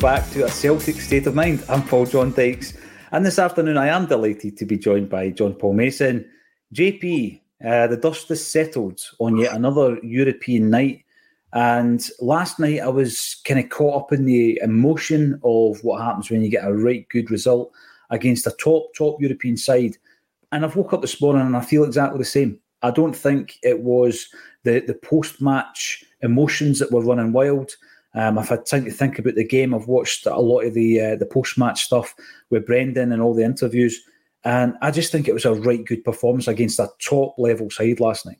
Back to a Celtic State of Mind. I'm Paul John Dykes, and this afternoon I am delighted to be joined by John Paul Mason. JP, uh, the dust has settled on yet another European night, and last night I was kind of caught up in the emotion of what happens when you get a right good result against a top, top European side. And I've woke up this morning and I feel exactly the same. I don't think it was the, the post match emotions that were running wild. Um, I've had time to think about the game. I've watched a lot of the uh, the post match stuff with Brendan and all the interviews, and I just think it was a right good performance against a top level side last night.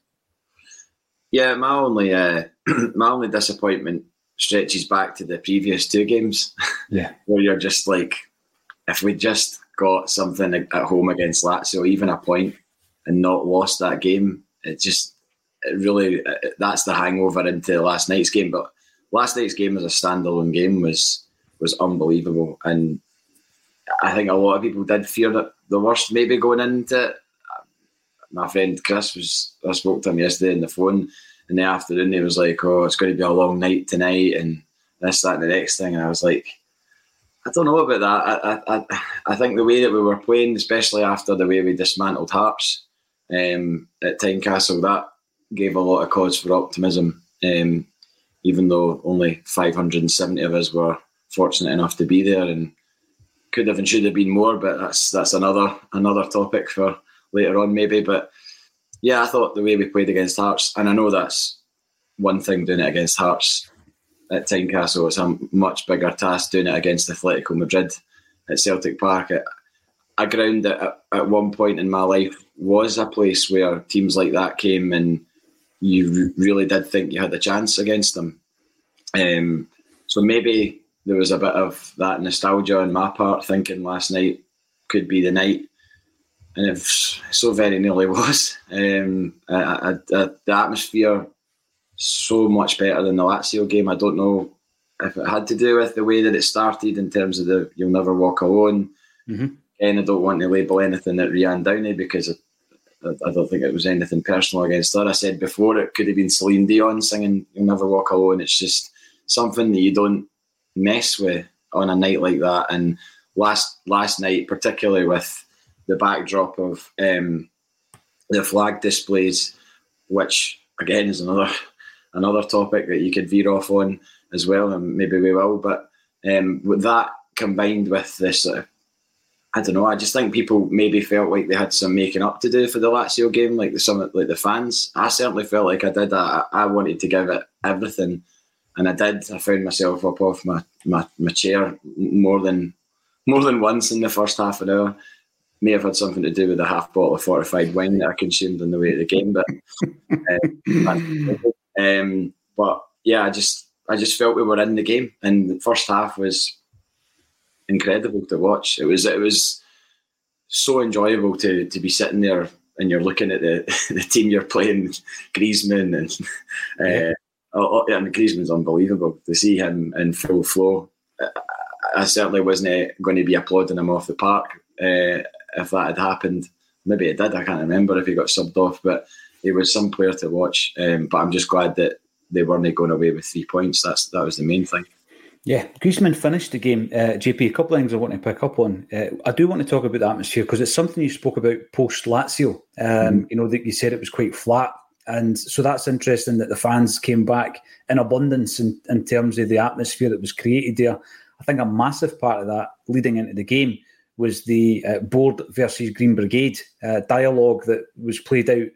Yeah, my only uh, my only disappointment stretches back to the previous two games. Yeah, where you're just like, if we just got something at home against Lazio, even a point, and not lost that game, it just it really uh, that's the hangover into last night's game. But last night's game as a standalone game was was unbelievable, and I think a lot of people did fear that the worst maybe going into it. My friend Chris was I spoke to him yesterday on the phone in the afternoon. He was like, "Oh, it's going to be a long night tonight," and this, that, and the next thing. And I was like, I don't know about that. I, I, I think the way that we were playing, especially after the way we dismantled Hearts um, at Tynecastle, that gave a lot of cause for optimism. Um, even though only 570 of us were fortunate enough to be there and could have and should have been more, but that's that's another another topic for later on maybe. But yeah, I thought the way we played against Hearts, and I know that's one thing doing it against Hearts at Tynecastle. It's a much bigger task doing it against Atletico Madrid at Celtic Park. a ground that at, at one point in my life was a place where teams like that came and you really did think you had a chance against them. Um, so maybe there was a bit of that nostalgia on my part, thinking last night could be the night, and it so very nearly was. Um, I, I, I, the atmosphere so much better than the Lazio game. I don't know if it had to do with the way that it started in terms of the "You'll Never Walk Alone." Mm-hmm. And I don't want to label anything at Rianne Downey because I don't think it was anything personal against her. I said before it could have been Celine Dion singing "You'll Never Walk Alone." It's just something that you don't mess with on a night like that. And last last night, particularly with the backdrop of um, the flag displays, which again is another another topic that you could veer off on as well, and maybe we will. But um, with that combined with this uh, I don't know. I just think people maybe felt like they had some making up to do for the Lazio game, like the some like the fans. I certainly felt like I did. I, I wanted to give it everything, and I did. I found myself up off my, my, my chair more than more than once in the first half an hour. May have had something to do with the half bottle of fortified wine that I consumed on the way to the game, but uh, um, but yeah, I just I just felt we were in the game, and the first half was incredible to watch. It was it was so enjoyable to to be sitting there and you're looking at the the team you're playing, Griezmann and uh, oh, oh, and Griezmann's unbelievable to see him in full flow. I certainly wasn't going to be applauding him off the park uh, if that had happened. Maybe it did. I can't remember if he got subbed off, but he was some player to watch. Um, but I'm just glad that they weren't going away with three points. That's that was the main thing. Yeah, Griezmann finished the game. Uh, JP, a couple of things I want to pick up on. Uh, I do want to talk about the atmosphere because it's something you spoke about post Lazio. Um, mm You know that you said it was quite flat, and so that's interesting that the fans came back in abundance in, in terms of the atmosphere that was created there. I think a massive part of that leading into the game was the uh, board versus Green Brigade uh, dialogue that was played out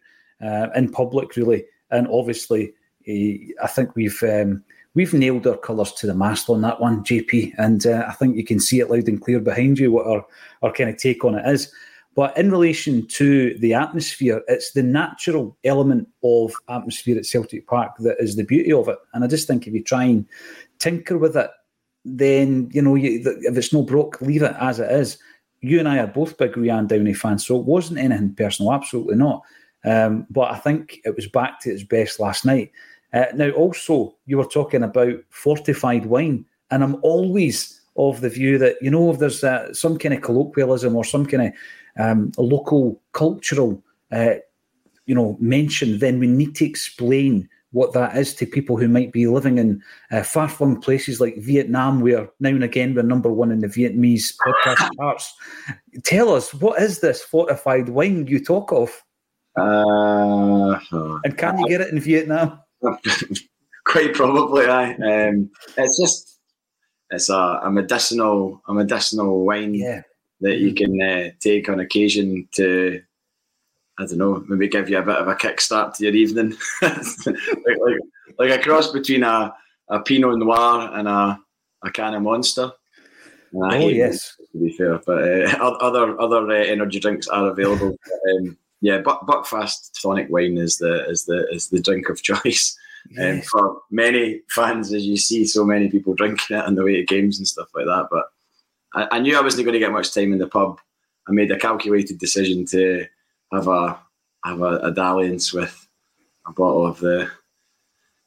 uh, in public, really, and obviously, eh, I think we've. Um, we've nailed our colours to the mast on that one, JP, and uh, I think you can see it loud and clear behind you what our, our kind of take on it is. But in relation to the atmosphere, it's the natural element of atmosphere at Celtic Park that is the beauty of it. And I just think if you try and tinker with it, then, you know, you, if it's no broke, leave it as it is. You and I are both big Rianne Downey fans, so it wasn't anything personal, absolutely not. Um, but I think it was back to its best last night. Uh, now, also, you were talking about fortified wine, and I'm always of the view that, you know, if there's uh, some kind of colloquialism or some kind of um, local cultural, uh, you know, mention, then we need to explain what that is to people who might be living in uh, far flung places like Vietnam, where now and again we're number one in the Vietnamese podcast charts. Tell us, what is this fortified wine you talk of? Uh, and can you get it in Vietnam? Quite probably, I. Um, it's just it's a, a, medicinal a medicinal wine yeah. that you can uh, take on occasion to I don't know maybe give you a bit of a kickstart to your evening, like, like, like a cross between a, a Pinot Noir and a, a can of Monster. oh yes, to be fair, but uh, other other uh, energy drinks are available. um, yeah, Buck, Buckfast tonic wine is the is the is the drink of choice. Um, for many fans, as you see, so many people drinking it on the way to games and stuff like that. But I, I knew I wasn't going to get much time in the pub. I made a calculated decision to have a have a, a dalliance with a bottle of the.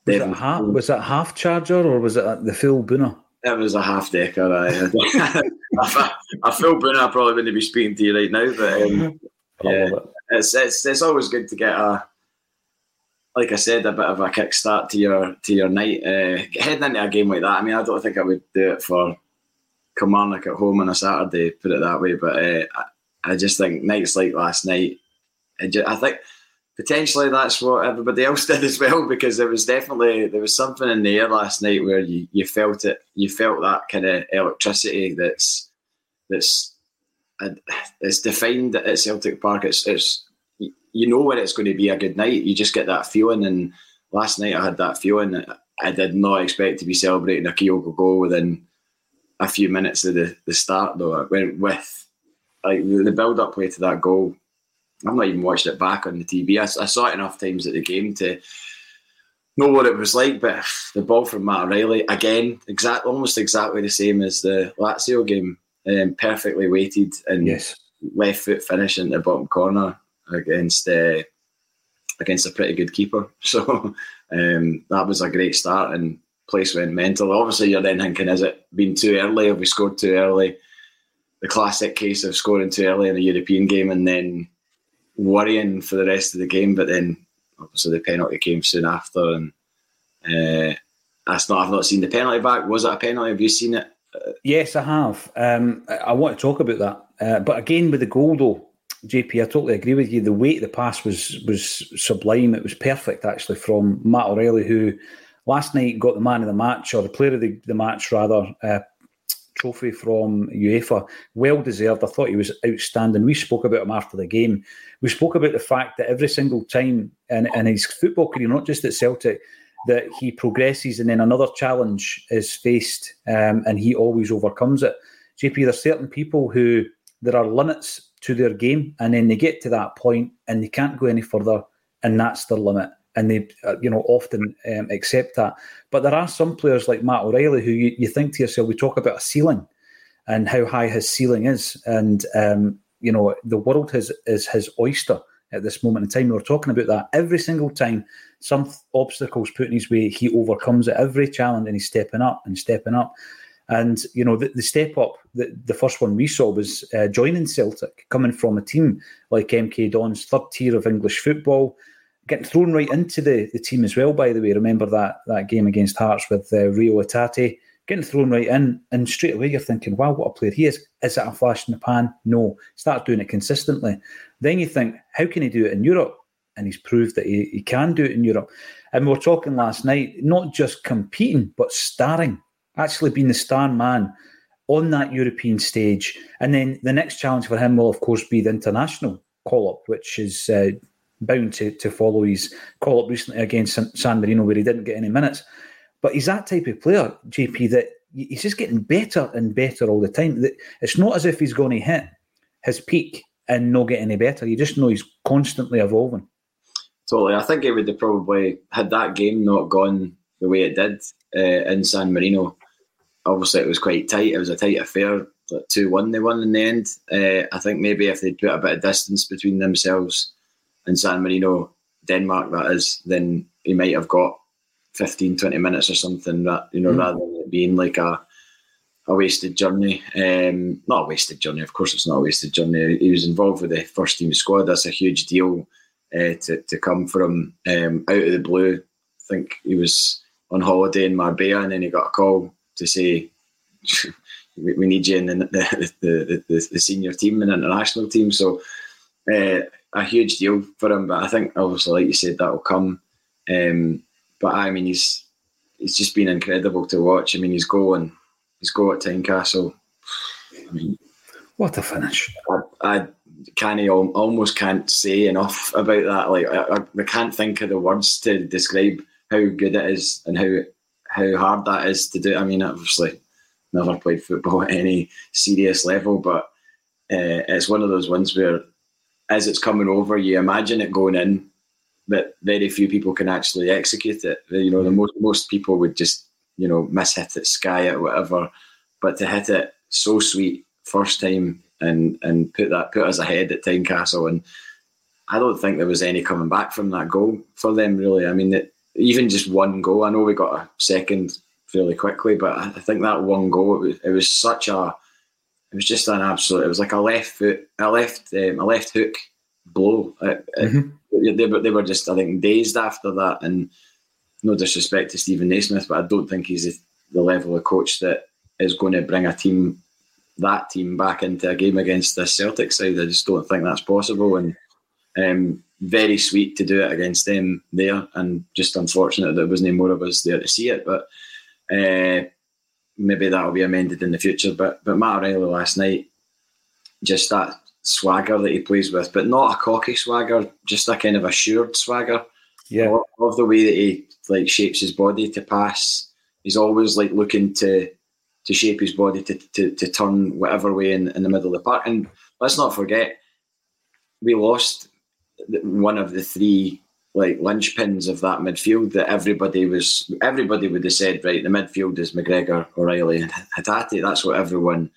Was it, half, was it half charger or was it the full Booner? It was a half decker. I, a, a full Booner, I probably wouldn't be speaking to you right now, but um, yeah, it's, it's it's always good to get a like I said, a bit of a kickstart to your to your night. Uh, heading into a game like that, I mean, I don't think I would do it for Kilmarnock at home on a Saturday, put it that way. But uh, I, I, just think nights like last night, I, just, I think potentially that's what everybody else did as well because there was definitely there was something in the air last night where you, you felt it, you felt that kind of electricity that's that's it's defined at Celtic Park. It's, it's you know when it's going to be a good night. You just get that feeling. And last night I had that feeling. I did not expect to be celebrating a Kyogo goal within a few minutes of the, the start, though. I went with like the build up play to that goal. I've not even watched it back on the TV. I, I saw it enough times at the game to know what it was like. But the ball from Matt O'Riley again, exact almost exactly the same as the Lazio game um, perfectly weighted and yes. left foot finish in the bottom corner against uh, against a pretty good keeper. So um, that was a great start and place went mental. Obviously, you're then thinking, is it been too early? Have we scored too early? The classic case of scoring too early in a European game and then worrying for the rest of the game. But then obviously the penalty came soon after, and uh, that's not. I've not seen the penalty back. Was it a penalty? Have you seen it? Yes, I have. Um, I want to talk about that. Uh, but again, with the goal, though, JP, I totally agree with you. The weight the pass was was sublime. It was perfect, actually, from Matt O'Riley, who last night got the man of the match, or the player of the, the match, rather, uh, trophy from UEFA. Well deserved. I thought he was outstanding. We spoke about him after the game. We spoke about the fact that every single time in, in his football career, not just at Celtic, that he progresses and then another challenge is faced um, and he always overcomes it. JP, there's certain people who there are limits to their game and then they get to that point and they can't go any further and that's their limit and they uh, you know often um, accept that. But there are some players like Matt O'Riley who you, you think to yourself, we talk about a ceiling and how high his ceiling is and um, you know the world has, is his oyster at this moment in time. We were talking about that every single time some obstacles put in his way, he overcomes it. Every challenge, and he's stepping up and stepping up. And you know, the, the step up, the, the first one we saw was uh, joining Celtic, coming from a team like MK Dons, third tier of English football, getting thrown right into the, the team as well. By the way, remember that that game against Hearts with uh, Reo Hatate getting thrown right in, and straight away you're thinking, wow, what a player he is. Is it a flash in the pan? No. Start doing it consistently. Then you think, how can he do it in Europe? And he's proved that he, he can do it in Europe. And we were talking last night, not just competing, but starring, actually being the star man on that European stage. And then the next challenge for him will, of course, be the international call up, which is uh, bound to, to follow his call up recently against San Marino, where he didn't get any minutes. But he's that type of player, JP, that he's just getting better and better all the time. It's not as if he's going to hit his peak and not get any better. You just know he's constantly evolving. Totally. I think it would have probably, had that game not gone the way it did uh, in San Marino, obviously it was quite tight. It was a tight affair. Like 2 1 they won in the end. Uh, I think maybe if they'd put a bit of distance between themselves and San Marino, Denmark, that is, then he might have got 15, 20 minutes or something, that, you know, mm. rather than it being like a a wasted journey. Um, not a wasted journey, of course, it's not a wasted journey. He was involved with the first team squad. That's a huge deal uh, to, to come from um, out of the blue. I think he was on holiday in Marbella and then he got a call to say, we, we need you in the, the, the, the, the senior team and international team. So, uh, a huge deal for him. But I think, obviously, like you said, that will come. Um, but I mean, he's he's just been incredible to watch. I mean, he's going, he's go at Tynecastle. I mean, what a finish! I, I can't almost can't say enough about that. Like I, I can't think of the words to describe how good it is and how how hard that is to do. I mean, obviously, never played football at any serious level, but uh, it's one of those ones where, as it's coming over, you imagine it going in, but very few people can actually execute it. You know, the most most people would just you know miss hit it, sky it, whatever. But to hit it so sweet first time and and put that put us ahead at Tynecastle, and I don't think there was any coming back from that goal for them. Really, I mean, it, even just one goal. I know we got a second fairly quickly, but I think that one goal it was, it was such a it was just an absolute. It was like a left foot, a left, um, a left hook blow. It, mm-hmm. it, they, were, they were just, I think, dazed after that. And no disrespect to Stephen Naismith, but I don't think he's the level of coach that is going to bring a team, that team, back into a game against the Celtic side. I just don't think that's possible. And um, very sweet to do it against them there, and just unfortunate that there wasn't more of us there to see it. But uh, maybe that'll be amended in the future. But but Matt O'Riley last night, just that swagger that he plays with, but not a cocky swagger, just a kind of assured swagger. Yeah, of, of the way that he like shapes his body to pass. He's always like looking to to shape his body to, to, to turn whatever way in, in the middle of the park. And let's not forget, we lost one of the three like linchpins of that midfield that everybody was everybody would have said right the midfield is McGregor, O'Riley, and Hatate. That's what everyone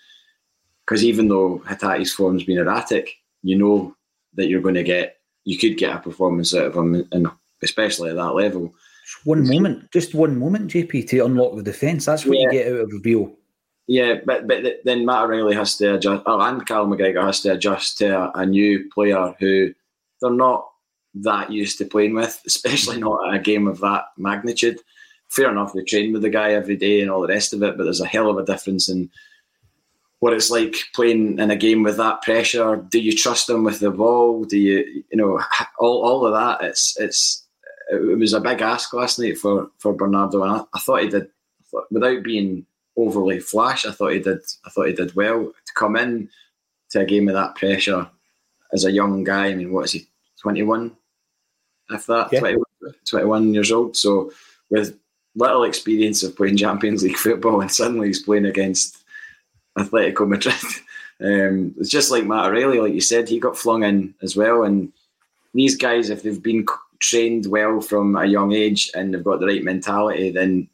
because even though Hatate's form's been erratic, you know that you're going to get you could get a performance out of him, and especially at that level. Just one moment, just one moment, JP, to unlock the defence. That's what yeah. you get out of Reo. Yeah, but but then Matt O'Riley has to adjust, oh, and Carl McGregor has to adjust to a, a new player who they're not that used to playing with, especially not a game of that magnitude. Fair enough, they train with the guy every day and all the rest of it, but there's a hell of a difference in what it's like playing in a game with that pressure. Do you trust them with the ball? Do you, you know, all, all of that? It's it's it was a big ask last night for for Bernardo, and I, I thought he did without being overly flash. I thought he did. I thought he did well to come in to a game with that pressure as a young guy. I mean, what is he? Twenty one if that, yeah. 21, 21 years old. So with little experience of playing Champions League football, and suddenly he's playing against Atletico Madrid. Um, it's just like Matt O'Riley, like you said, he got flung in as well. And these guys, if they've been trained well from a young age and they've got the right mentality, then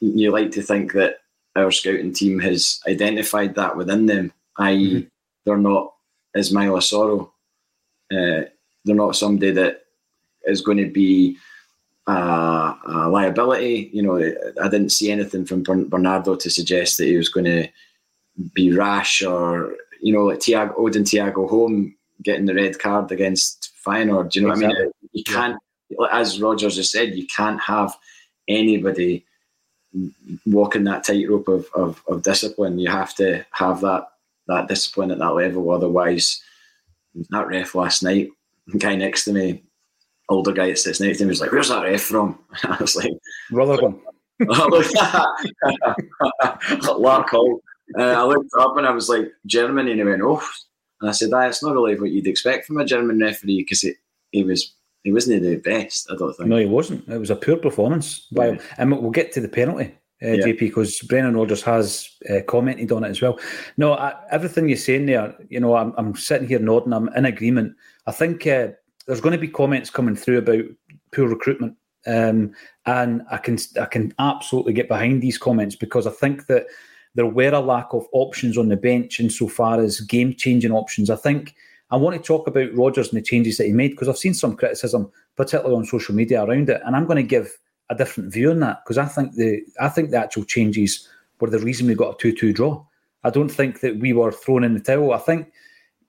you like to think that our scouting team has identified that within them, i.e., mm-hmm. they're not Ismaila Soro. Uh, they're not somebody that is going to be a, a, liability. You know, I didn't see anything from Bernardo to suggest that he was going to be rash or, you know, like Thiago, Odin Thiago Holm getting the red card against Feyenoord. Do you know exactly. what I mean? You can't, as Rodgers has said, you can't have anybody walking that tightrope of, of, of discipline. You have to have that that discipline at that level. Otherwise, that ref last night, guy next to me, older guy that sits next to me, was like, "Where's that ref from?" I was like, "Rutherglen." Oh, Larkhall. Uh, I looked up and I was like, Germany, and he went, "Oh," and I said, that's not really what you'd expect from a German referee because it he was." He wasn't the best, I don't think. No, he wasn't. It was a poor performance. Yeah. And we'll get to the penalty uh, yeah. JP, because Brendan Rodgers has uh, commented on it as well. No, I, everything you're saying there, you know, I'm, I'm, sitting here nodding. I'm in agreement. I think uh, there's going to be comments coming through about poor recruitment, um, and I can I can absolutely get behind these comments because I think that there were a lack of options on the bench insofar as game changing options. I think. I want to talk about Rodgers and the changes that he made because I've seen some criticism, particularly on social media, around it, and I'm going to give a different view on that because I think the I think the actual changes were the reason we got a two-two draw. I don't think that we were thrown in the towel. I think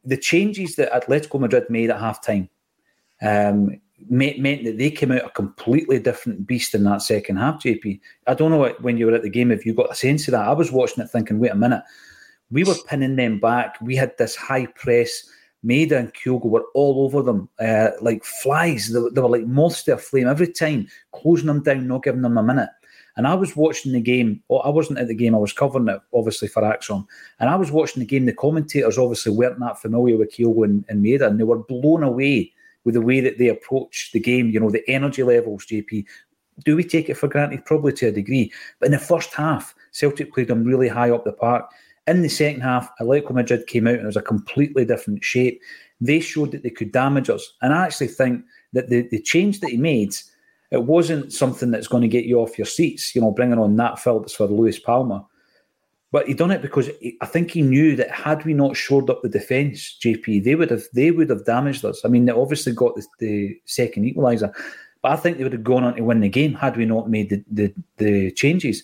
the changes that Atletico Madrid made at halftime um, meant, meant that they came out a completely different beast in that second half. JP, I don't know when you were at the game if you got a sense of that. I was watching it thinking, wait a minute, we were pinning them back. We had this high press Maeda and Kyogo were all over them uh, like flies. They, they, were like moths to a flame every time, closing them down, not giving them a minute. And I was watching the game. Oh, I wasn't at the game. I was covering it, obviously, for Axon. And I was watching the game. The commentators obviously weren't that familiar with Kyogo and, and and they were blown away with the way that they approach the game. You know, the energy levels, JP. Do we take it for granted? Probably to a degree. But in the first half, Celtic played them really high up the park. In the second half, Atletico Madrid came out and it was a completely different shape. They showed that they could damage us. And I actually think that the, the change that he made, it wasn't something that's going to get you off your seats, you know, bringing on Nat Phillips for Luis Palma. But he done it because he, I think he knew that had we not shored up the defence, JP, they would have they would have damaged us. I mean, they obviously got the, the second equaliser, but I think they would have gone on to win the game had we not made the, the, the changes.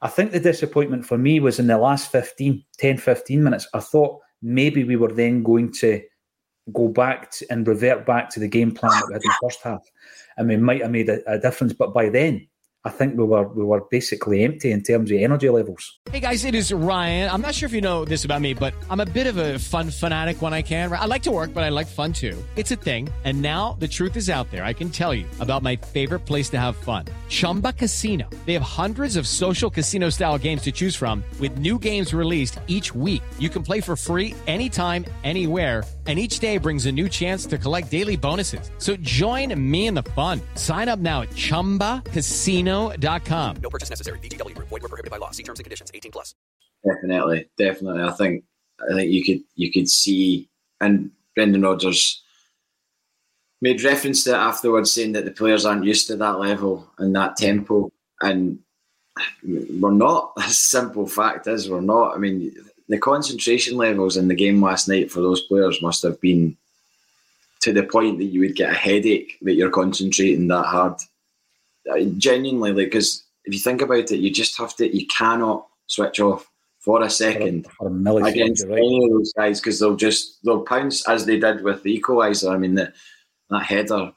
I think the disappointment for me was in the last 15, 10, 15 minutes. I thought maybe we were then going to go back to, and revert back to the game plan that we had in the first half. And we might have made a, a difference. But by then, I think we were we were basically empty in terms of energy levels. Hey guys, it is Ryan. I'm not sure if you know this about me, but I'm a bit of a fun fanatic when I can. I like to work, but I like fun too. It's a thing. And now the truth is out there. I can tell you about my favorite place to have fun. Chumba Casino. They have hundreds of social casino style games to choose from with new games released each week. You can play for free anytime, anywhere and each day brings a new chance to collect daily bonuses. So join me in the fun. Sign up now at ChumbaCasino.com. No purchase necessary. VGW. Void were prohibited by law. See terms and conditions. 18 plus. Definitely. Definitely. I think I think you could you could see and Brendan Rodgers made reference to it afterwards saying that the players aren't used to that level and that tempo and we're not. A simple fact is we're not. I mean, the concentration levels in the game last night for those players must have been to the point that you would get a headache that you're concentrating that hard. Genuinely, like, because if you think about it, you just have to, you cannot switch off for a second for a, for a against right. any of those guys because they'll just they'll pounce as they did with the equaliser. I mean, the, that header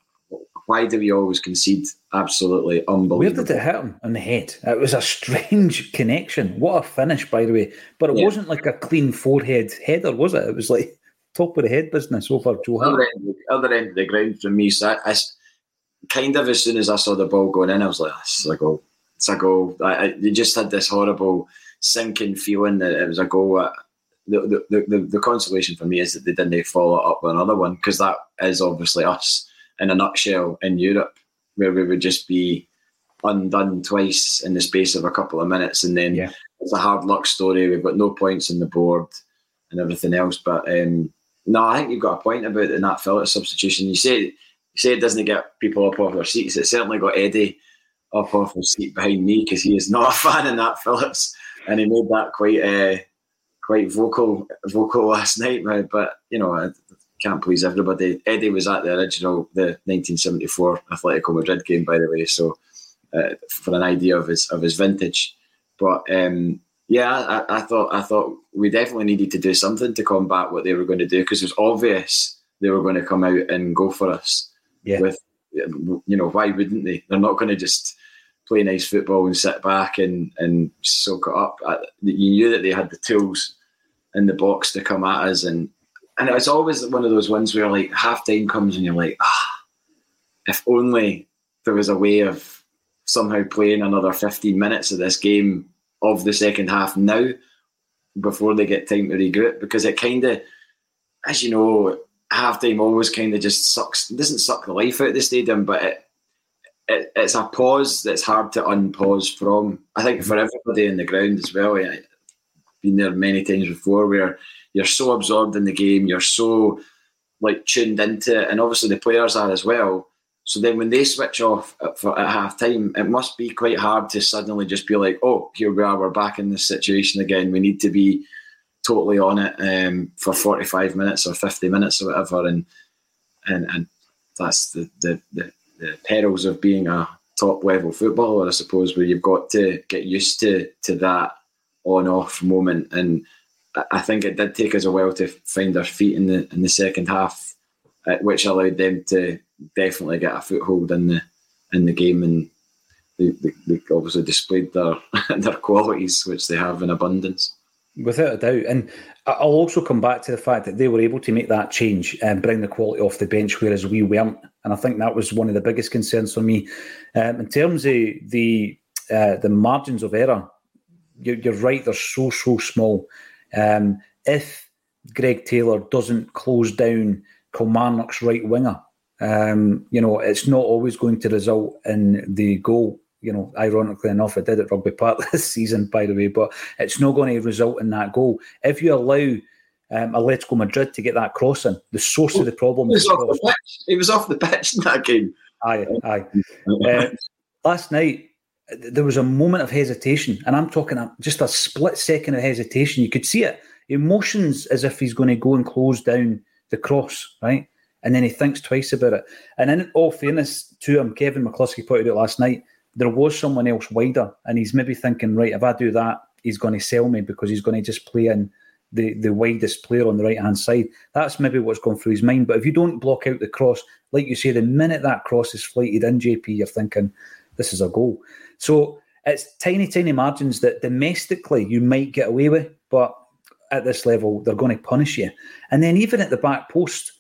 why do we always concede? Absolutely unbelievable. Where did it hit him on the head? It was a strange connection. What a finish, by the way. But it yeah. wasn't like a clean forehead header, was it? It was like top of the head business over Joe other end, other end of the ground for me. So I, I, kind of as soon as I saw the ball going in, I was like, ah, it's a goal. It's a goal. I, I, you just had this horrible sinking feeling that it was a goal. The, the, the, the consolation for me is that they didn't follow up with another one because that is obviously us in a nutshell in Europe, where we would just be undone twice in the space of a couple of minutes, and then yeah. it's a hard luck story. We've got no points on the board and everything else. But um, no, I think you've got a point about the Nat Phillips substitution. You say you say it doesn't get people up off their seats. It certainly got Eddie up off his seat behind me because he is not a fan of Nat Phillips, and he made that quite uh, quite vocal vocal last night. Man. But you know, can't please everybody. Eddie was at the original, the 1974 Atletico Madrid game, by the way. So uh, for an idea of his of his vintage, but um, yeah, I, I, thought I thought we definitely needed to do something to combat what they were going to do because it was obvious they were going to come out and go for us. Yeah. With you know why wouldn't they? They're not going to just play nice football and sit back and and soak it up. You knew that they had the tools in the box to come at us, and and it's always one of those ones where like half time comes and you're like, ah, if only there was a way of somehow playing another 15 minutes of this game of the second half now before they get time to regroup because it kind of, as you know, half time always kind of just sucks, doesn't suck the life out of the stadium, but it, it, it's a pause that's hard to unpause from. I think for everybody in the ground as well. I've been there many times before where you're so absorbed in the game, you're so like tuned into it, and obviously the players are as well. So then when they switch off at, for, at half time, it must be quite hard to suddenly just be like, oh, here we are, we're back in this situation again. We need to be totally on it um, for 45 minutes or 50 minutes or whatever. And and, and that's the, the, the, the perils of being a top level footballer, I suppose, where you've got to get used to to that on off moment. And I think it did take us a while to find our feet in the in the second half, uh, which allowed them to definitely get a foothold in the in the game, and they, they, they obviously displayed their their qualities, which they have in abundance. Without a doubt, and I'll also come back to the fact that they were able to make that change and bring the quality off the bench, whereas we weren't. And I think that was one of the biggest concerns for me. Um, in terms of the uh, the margins of error, you're, you're, right; they're so so small. Um, if Greg Taylor doesn't close down Kilmarnock's right winger, um, you know, it's not always going to result in the goal. You know, ironically enough, it did at Rugby Park this season, by the way, but it's not going to result in that goal. If you allow um, Atletico Madrid to get that crossing, the source of the problem was off the pitch. He was off the pitch in that game. Aye, aye. uh, last night, there was a moment of hesitation, and I'm talking just a split second of hesitation. You could see it. Emotions as if he's going to go and close down the cross, right? and then he thinks twice about it. And in all fairness to him, Kevin McCluskey pointed out last night, there was someone else wider, and he's maybe thinking, right, if I do that, he's going to sell me because he's going to just play in the, the widest player on the right hand side. That's maybe what's going through his mind. But if you don't block out the cross, like you say, the minute that cross is flighted in JP, you're thinking, this is a goal. So it's tiny, tiny margins that domestically you might get away with, but at this level, they're going to punish you. And then even at the back post,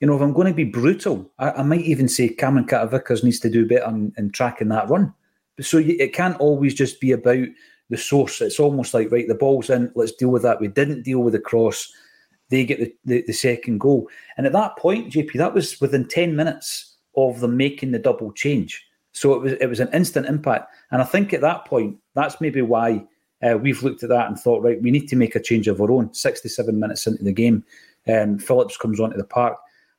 you know, if I'm going to be brutal, I, I might even say Cameron Carter-Vickers needs to do better in, in tracking that run. So you, it can't always just be about the source. It's almost like, right, the ball's in, let's deal with that. We didn't deal with the cross. They get the, the, the second goal. And at that point, JP, that was within 10 minutes of them making the double change. So it was it was an instant impact. And I think at that point, that's maybe why uh, we've looked at that and thought, right, we need to make a change of our own. 67 minutes into the game, um, Phillips comes onto the park.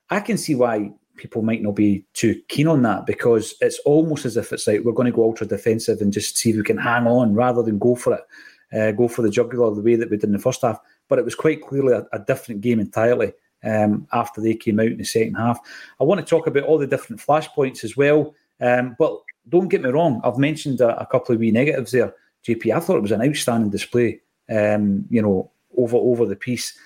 I can see why people might not be too keen on that because it's almost as if it's like we're going to go ultra defensive and just see if we can hang on rather than go for it, uh, go for the jugular the way that we did in the first half. But it was quite clearly a, a different game entirely um, after they came out in the second half. I want to talk about all the different flashpoints as well. Um, but don't get me wrong, I've mentioned a, a, couple of wee negatives there. JP, I thought it was an outstanding display. Um, you know, over over the piece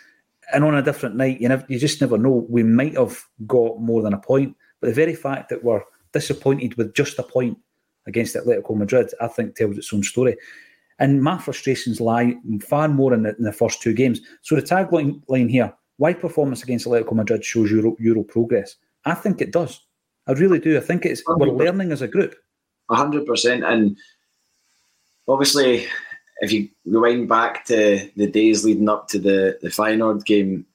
and on a different night, you you just never know. We might have got more than a point, but the very fact that we're disappointed with just a point against Atletico Madrid, I think, tells its own story. And my frustrations lie far more in the, in the first two games. So the tagline line here: Why performance against Atletico Madrid shows Euro, Euro progress? I think it does. I really do. I think it's we are learning as a group. hundred percent, and obviously if you rewind back to the days leading up to the the Feyenoord game,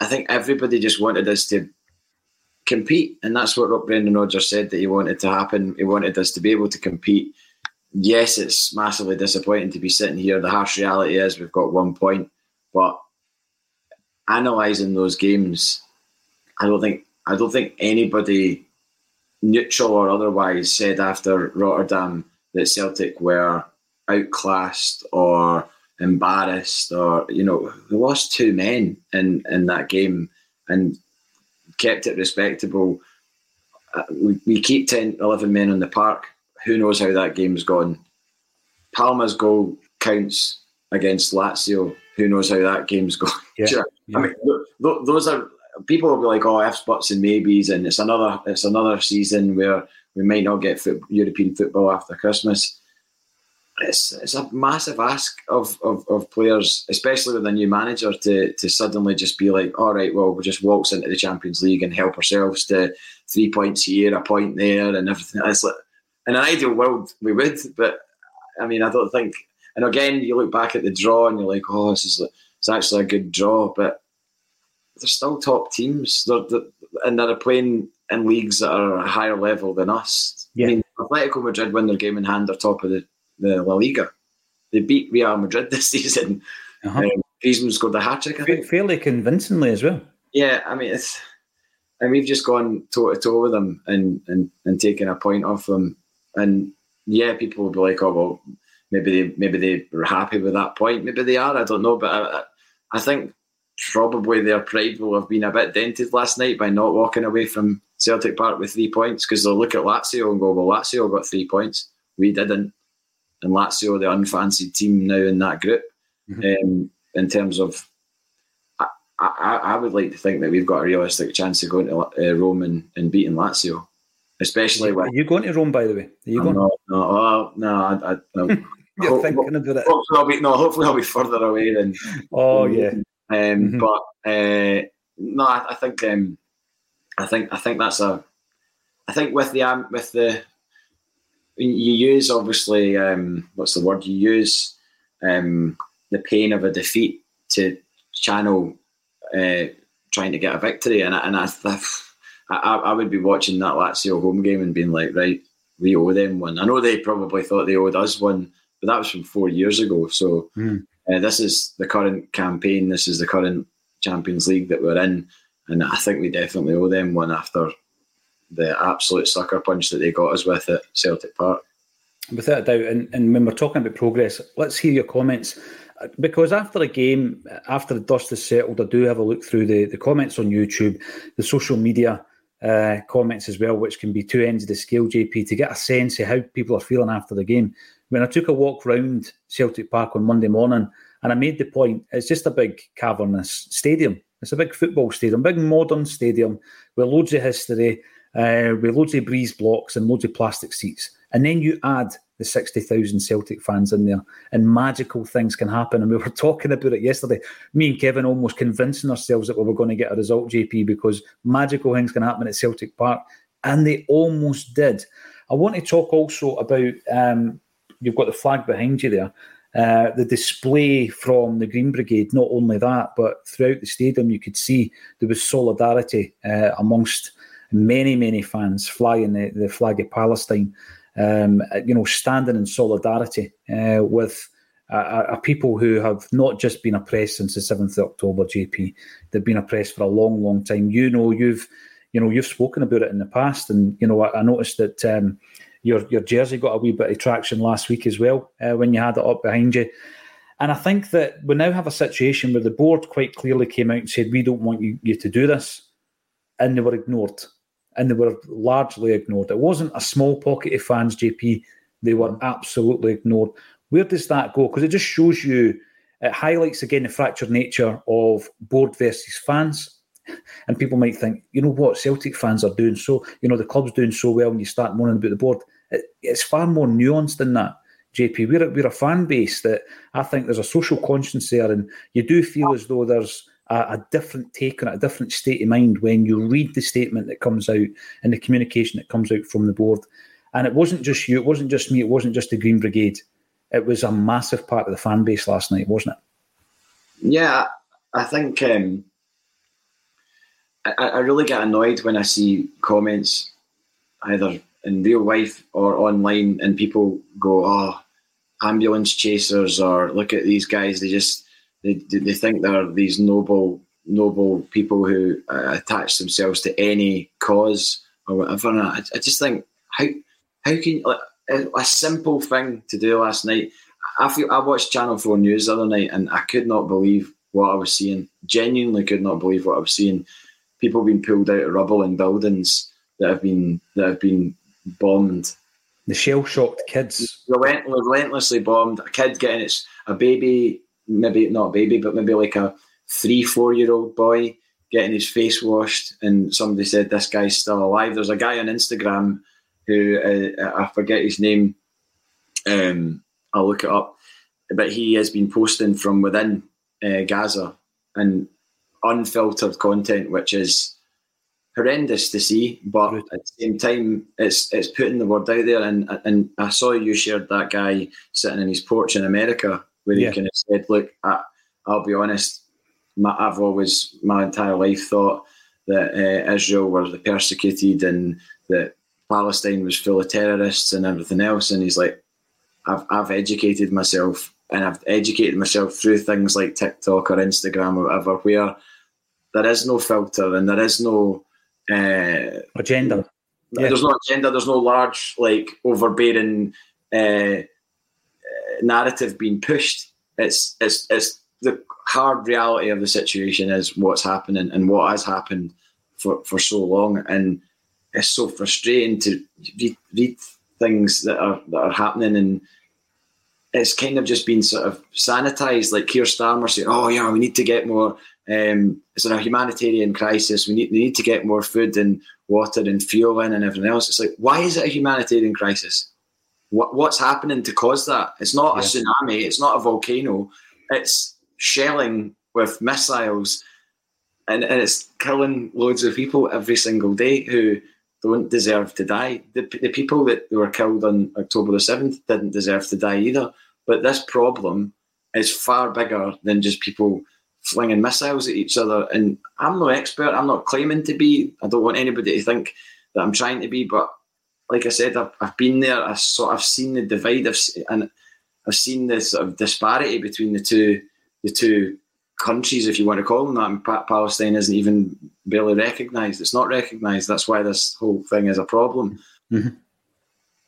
I think everybody just wanted us to compete, and that's what Brendan Rodgers said that he wanted to happen. He wanted us to be able to compete. Yes, it's massively disappointing to be sitting here. The harsh reality is we've got one point, but analysing those games, I don't think I don't think anybody neutral or otherwise said after Rotterdam that Celtic were outclassed or embarrassed or you know they lost two men in in that game and kept it respectable. Uh, we, we keep 10 11 men on the park. Who knows how that game's gone? Palma's goal counts against lazio. Who knows how that game's gone? Yeah, yeah. i mean? Th- those are people will be like oh f's buts and maybes and it's another it's another season where we might not get European football after Christmas. It's, it's a massive ask of, of, of players, especially with a new manager, to, to suddenly just be like, all right, well, we'll just waltz into the Champions League and help ourselves to three points here, a point there, and everything. It's like, in an ideal world, we would, but I mean, I don't think. And again, you look back at the draw and you're like, oh, this is it's actually a good draw, but they're still top teams. They're, they're, and they're playing in leagues that are a higher level than us. Yeah. I mean, Atletico Madrid win their game in hand, are top of the, the La Liga. They beat Real Madrid this season. Uh-huh. Um, Griezmann scored a hat trick, I think. Fairly convincingly as well. Yeah, I mean, it's, and we've just gone toe to toe with them and, and, and taken a point off them. And yeah, people will be like, oh, well, maybe they maybe they were happy with that point. Maybe they are. I don't know, but I, I think probably their pride will have been a bit dented last night by not walking away from Celtic Park with three points because they'll look at Lazio and go, well, Lazio got three points. We didn't. And Lazio, the unfancied team now in that group, mm-hmm. um, in terms of, I, I, I, would like to think that we've got a realistic chance of going to uh, Rome and, and beating Lazio. Especially when. Are you going to Rome, by the way? Are you I'm going? No, no, oh, no, I, I, no. You're Ho- thinking about it. Hopefully I'll be no. Hopefully I'll be further away than. Oh yeah. Um, mm-hmm. But uh, no, I, I think um, I think I think that's a. I think with the um, with the you use obviously um, what's the word you use um, the pain of a defeat to channel uh, trying to get a victory and and I, I I would be watching that Lazio home game and being like right we owe them one I know they probably thought they owed us one but that was from four years ago. So mm. Uh, this is the current campaign. This is the current Champions League that we're in, and I think we definitely owe them one after the absolute sucker punch that they got us with at Celtic Park. Without a doubt, and, and when we're talking about progress, let's hear your comments. Because after a game, after the dust is settled, I do have a look through the, the comments on YouTube, the social media uh, comments as well, which can be two ends of the scale, JP, to get a sense of how people are feeling after the game when I took a walk round Celtic Park on Monday morning, and I made the point, it's just a big cavernous stadium. It's a big football stadium, big modern stadium with loads of history, uh, with loads of breeze blocks and loads of plastic seats. And then you add the 60,000 Celtic fans in there, and magical things can happen. And we were talking about it yesterday. Me and Kevin almost convincing ourselves that we were going to get a result, JP, because magical things can happen at Celtic Park. And they almost did. I want to talk also about um, you've got the flag behind you there. Uh, the display from the Green Brigade, not only that, but throughout the stadium, you could see there was solidarity uh, amongst many, many fans flying the, the flag of Palestine, um, you know, standing in solidarity uh, with a people who have not just been oppressed since the 7th of October, JP. They've been oppressed for a long, long time. You know, you've you know, you've spoken about it in the past, and you know, I, I noticed that um, your your jersey got a wee bit of traction last week as well uh, when you had it up behind you. And I think that we now have a situation where the board quite clearly came out and said, we don't want you, you to do this. And they were ignored. And they were largely ignored. It wasn't a small pocket of fans, JP. They were absolutely ignored. Where does that go? Because it just shows you, it highlights again the fractured nature of board versus fans. And people might think, you know what, Celtic fans are doing so, you know, the club's doing so well, and you start moaning about the board. It, it's far more nuanced than that. JP, we're a, we're a fan base that I think there's a social conscience there, and you do feel as though there's a, a, different take on it, a different state of mind when you read the statement that comes out and the communication that comes out from the board. And it wasn't just you, it wasn't just me, it wasn't just the Green Brigade. It was a massive part of the fan base last night, wasn't it? Yeah, I think um, I, I really get annoyed when I see comments either in real life or online and people go, oh, ambulance chasers or look at these guys, they just, they, they think they're these noble, noble people who uh, attach themselves to any cause or whatever. And I, I just think, how, how can, like, a, a simple thing to do last night, I feel I watched Channel 4 News the other night and I could not believe what I was seeing. Genuinely could not believe what I was seeing people being pulled out of rubble in buildings that have been that have been bombed. The shell shocked kids, Relent- relentlessly bombed. A kid getting its a baby, maybe not a baby, but maybe like a three, four year old boy getting his face washed, and somebody said this guy's still alive. There's a guy on Instagram who uh, I forget his name. Um, I'll look it up, but he has been posting from within uh, Gaza and unfiltered content, which is horrendous to see. But at the same time, it's it's putting the word out there. And and I saw you shared that guy sitting in his porch in America where yeah. he kind of said, "Look, I, will be honest. My, I've always my entire life thought that uh, Israel were the persecuted and that Palestine was full of terrorists and everything else." And he's like, "I've I've educated myself." And I've educated myself through things like TikTok or Instagram or whatever, where there is no filter and there is no uh, agenda. Yeah. There's no agenda. There's no large, like, overbearing uh, narrative being pushed. It's it's it's the hard reality of the situation is what's happening and what has happened for, for so long, and it's so frustrating to read, read things that are that are happening and it's kind of just been sort of sanitized. Like Keir Starmer saying, "Oh yeah, we need to get more um, it's a humanitarian crisis. We need, we need to get more food and water and fuel in and everything else. It's like, why is it a humanitarian crisis? What, what's happening to cause that? It's not a tsunami. It's not a volcano. It's shelling with missiles, and, and it's killing loads of people every single day who don't deserve to die. The, the people that were killed on October the 7th didn't deserve to die either. But this problem is far bigger than just people flinging missiles at each other. And I'm no expert. I'm not claiming to be. I don't want anybody to think that I'm trying to be. But like I said, I've, I've been there. I saw. I've seen the divide. I've, and I've seen the sort of disparity between the two the two countries, if you want to call them that. And Palestine isn't even barely recognised. It's not recognised. That's why this whole thing is a problem. Mm-hmm.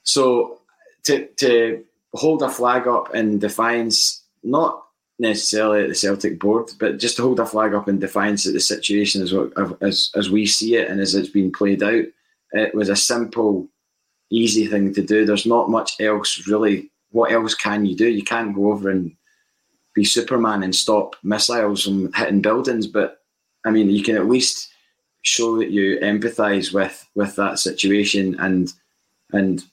So to to hold a flag up in defiance, not necessarily at the Celtic board, but just to hold a flag up in defiance of the situation as, as, as we see it and as it's been played out, it was a simple, easy thing to do. There's not much else really. What else can you do? You can't go over and be Superman and stop missiles from hitting buildings, but I mean, you can at least show that you empathise with with that situation and and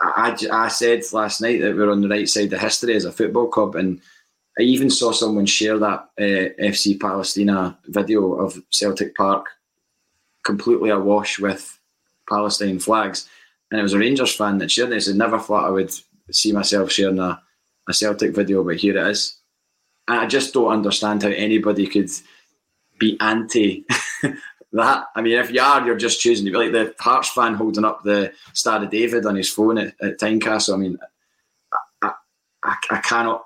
I, I, said last night that we're on the right side of history as a football club, and I even saw someone share that uh, FC Palestina video of Celtic Park completely awash with Palestine flags. And it was a Rangers fan that shared this. I never thought I would see myself sharing a, a Celtic video, but here it is. And I just don't understand how anybody could be anti that. I mean, if you are, you're just choosing to be like the Hearts fan holding up the Star of David on his phone at, at Tynecastle. I mean, I, I, I cannot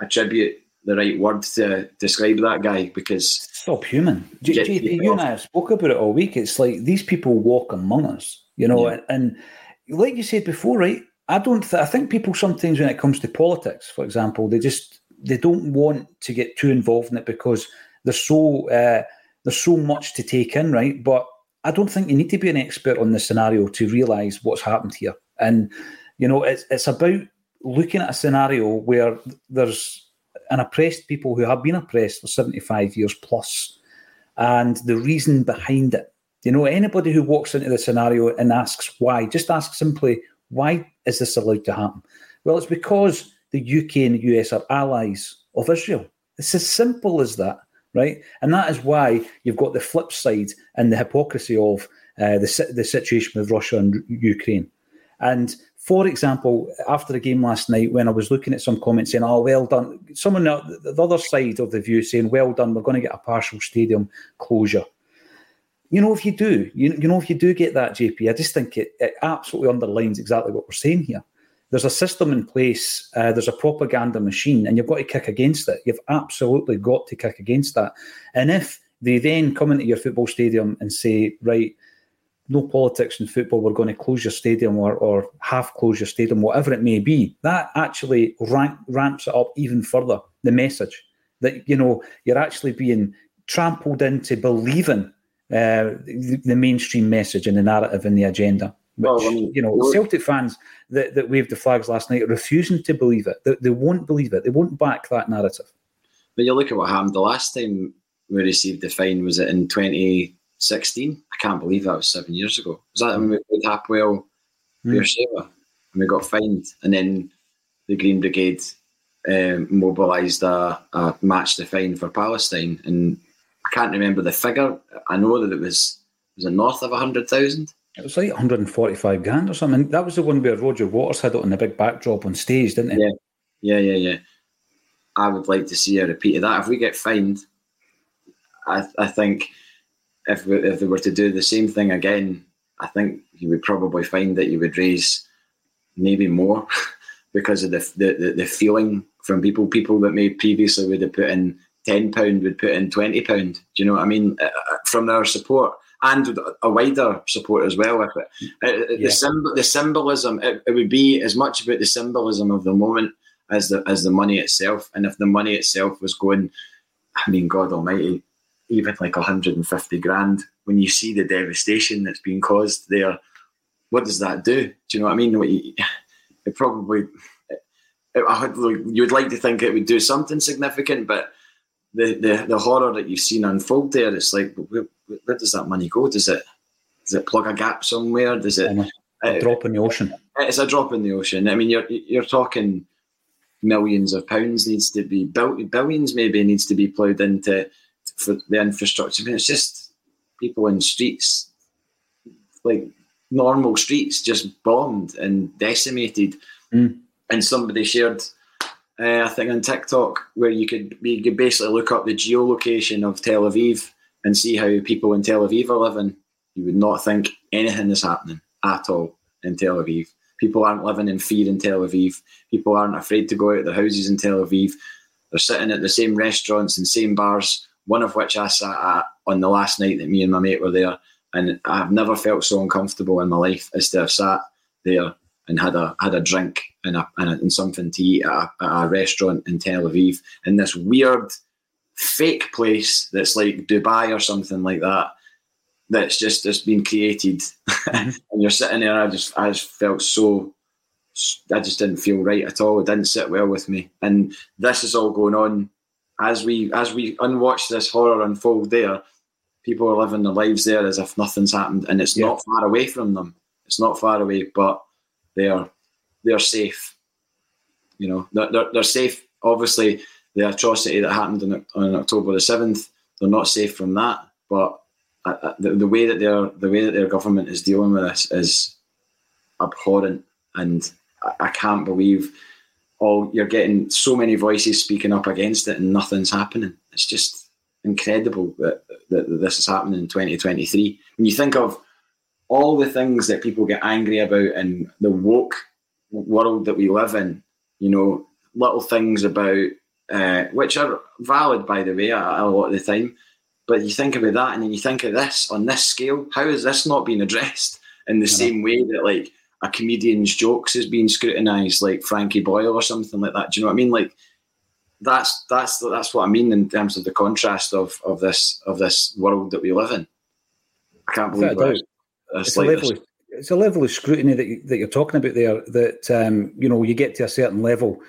attribute the right word to describe that guy because stop human. J- J- you and I have spoke about it all week. It's like these people walk among us, you know, yeah. and, and, like you said before, right? I don't. Th- I think people sometimes, when it comes to politics, for example, they just they don't want to get too involved in it because there's so uh, there's so much to take in, right? But I don't think you need to be an expert on the scenario to realise what's happened here, and you know, it's it's about looking at a scenario where there's an oppressed people who have been oppressed for 75 years plus, and the reason behind it. You know, anybody who walks into the scenario and asks why, just ask simply, why is this allowed to happen? Well, it's because the UK and the US are allies of Israel. It's as simple as that, right? And that is why you've got the flip side and the hypocrisy of uh, the, the situation with Russia and Ukraine. And for example, after the game last night, when I was looking at some comments saying, "Oh, well done," someone on the other side of the view saying, "Well done, we're going to get a partial stadium closure." You know, if you do, you, you know, if you do get that, JP, I just think it, it absolutely underlines exactly what we're saying here. There's a system in place. Uh, there's a propaganda machine, and you've got to kick against it. You've absolutely got to kick against that. And if they then come into your football stadium and say, "Right," no politics in football, we're going to close your stadium or, or half close your stadium, whatever it may be, that actually rank, ramps it up even further. The message that, you know, you're actually being trampled into believing uh, the, the, mainstream message and the narrative and the agenda. Which, well, I mean, you know, Celtic fans that, that waved the flags last night are refusing to believe it. They, they won't believe it. They won't back that narrative. But you look at what happened the last time we received the fine, was it in 20- 16. I can't believe that was seven years ago. Was that when we played Hapoel mm. Beersheba and we got fined? And then the Green Brigade um, mobilised a, a match to fine for Palestine. And I can't remember the figure. I know that it was was it north of 100,000? It was like 145 grand or something. That was the one where Roger Waters had it on the big backdrop on stage, didn't he? Yeah, yeah, yeah, yeah. I would like to see a repeat of that. If we get fined, I, I think if we, if they were to do the same thing again, I think you would probably find that you would raise maybe more because of the, the the feeling from people. People that may previously would have put in ten pound would put in twenty pound. Do you know what I mean? Uh, uh, from their support and a wider support as well with it. Uh, yeah. The symbol, the symbolism, it, it, would be as much about the symbolism of the moment as the as the money itself. And if the money itself was going, I mean, God Almighty, even like 150 grand, when you see the devastation that's being caused there, what does that do? Do you know what I mean? It probably, it, it, you would like to think it would do something significant, but the, the, the horror that you've seen unfold there, it's like, where, where does that money go? Does it does it plug a gap somewhere? Does it a drop in the ocean? It's a drop in the ocean. I mean, you're you're talking millions of pounds needs to be billions maybe needs to be ploughed into for the infrastructure. I mean, it's just people in streets, like normal streets, just bombed and decimated. Mm. And somebody shared uh, I think on TikTok where you could you could basically look up the geolocation of Tel Aviv and see how people in Tel Aviv are living. You would not think anything is happening at all in Tel Aviv. People aren't living in fear in Tel Aviv. People aren't afraid to go out of their houses in Tel Aviv. They're sitting at the same restaurants and same bars, one of which I sat at on the last night that me and my mate were there. And I've never felt so uncomfortable in my life as to have sat there and had a had a drink and, a, and, a, and something to eat at a, at a restaurant in Tel Aviv in this weird fake place that's like Dubai or something like that. That's just just been created, mm-hmm. and you're sitting there. I just I just felt so. I just didn't feel right at all. It didn't sit well with me, and this is all going on as we as we unwatch this horror unfold. There, people are living their lives there as if nothing's happened, and it's yeah. not far away from them. It's not far away, but they're they're safe. You know, they're, they're, they're safe. Obviously, the atrocity that happened on, on October the seventh, they're not safe from that. But uh, uh, the, the way that their the way that their government is dealing with this is abhorrent, and I, I can't believe all you're getting so many voices speaking up against it, and nothing's happening. It's just incredible that, that, that this is happening in 2023. When you think of all the things that people get angry about in the woke world that we live in, you know, little things about uh, which are valid, by the way, a, a, lot of the time. But you think about that, and then you think of this on this scale. How is this not being addressed in the yeah. same way that like a comedian's jokes is being scrutinised, like Frankie Boyle or something like that? Do you know what I mean? Like that's that's that's what I mean in terms of the contrast of of this of this world that we live in. I can't believe it's a level. Of, it's a level of scrutiny that you, that you're talking about there. That um, you know you get to a certain level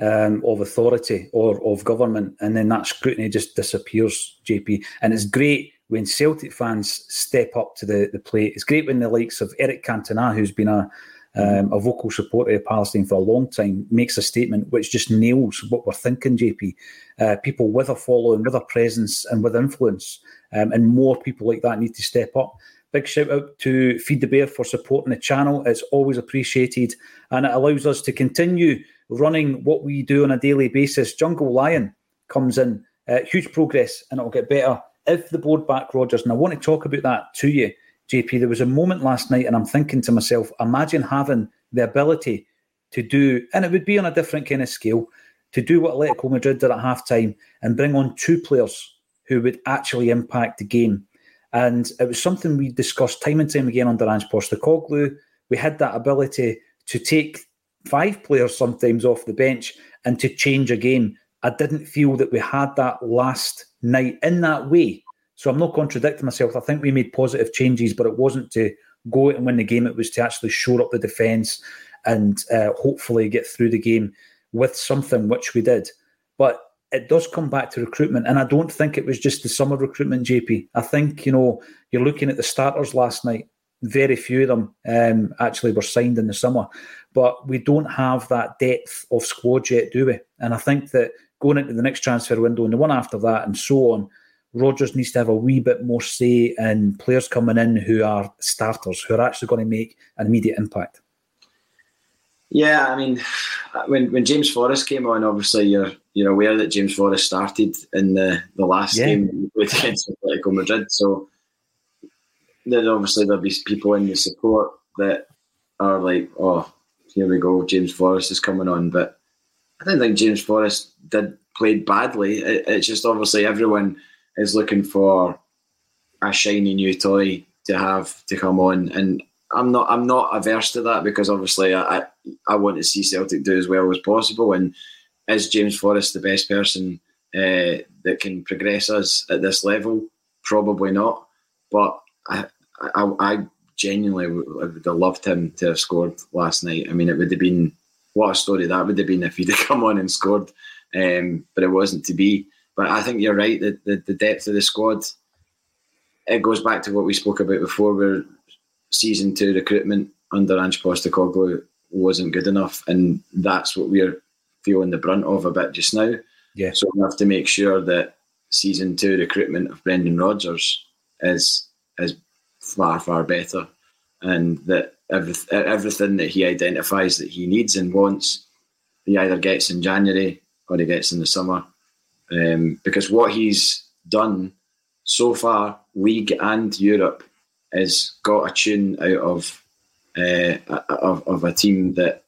um, of authority or of government, and then that scrutiny just disappears. JP, and it's great when Celtic fans step up to the, the plate. It's great when the likes of Eric Cantona, who's been a um, a vocal supporter of Palestine for a long time, makes a statement which just nails what we're thinking, JP. Uh, people with a following, with a presence, and with influence, um, and more people like that need to step up. Big shout out to Feed the Bear for supporting the channel. It's always appreciated and it allows us to continue running what we do on a daily basis. Jungle Lion comes in, uh, huge progress, and it'll get better if the board back Rodgers. And I want to talk about that to you, JP. There was a moment last night, and I'm thinking to myself, imagine having the ability to do, and it would be on a different kind of scale, to do what Atletico Madrid did at halftime and bring on two players who would actually impact the game and it was something we discussed time and time again under Ange Postecoglou. We had that ability to take five players sometimes off the bench and to change a game. I didn't feel that we had that last night in that way. So I'm not contradicting myself. I think we made positive changes, but it wasn't to go out and win the game. It was to actually shore up the defence and uh, hopefully get through the game with something, which we did. But it does come back to recruitment, and I don't think it was just the summer recruitment, JP. I think you know you're looking at the starters last night. Very few of them um, actually were signed in the summer, but we don't have that depth of squad yet, do we? And I think that going into the next transfer window and the one after that, and so on, Rodgers needs to have a wee bit more say in players coming in who are starters, who are actually going to make an immediate impact. Yeah, I mean, when when James Forrest came on, obviously you're you're aware that James Forrest started in the, the last yeah. game with against Atletico Madrid. So then obviously there'll be people in the support that are like, oh, here we go, James Forrest is coming on. But I don't think James Forrest did played badly. It, it's just obviously everyone is looking for a shiny new toy to have to come on, and I'm not I'm not averse to that because obviously I I want to see Celtic do as well as possible. And is James Forrest the best person uh, that can progress us at this level? Probably not. But I I, I genuinely would have loved him to have scored last night. I mean, it would have been what a story that would have been if he'd have come on and scored. Um, but it wasn't to be. But I think you're right that the, the depth of the squad. It goes back to what we spoke about before, where season two recruitment under Ange Postecoglou wasn't good enough, and that's what we're feeling the brunt of a bit just now. Yeah. So we have to make sure that season two recruitment of Brendan Rodgers is is far far better, and that every, everything that he identifies that he needs and wants, he either gets in January or he gets in the summer. Um, because what he's done so far, league and Europe, has got a tune out of uh, of, of a team that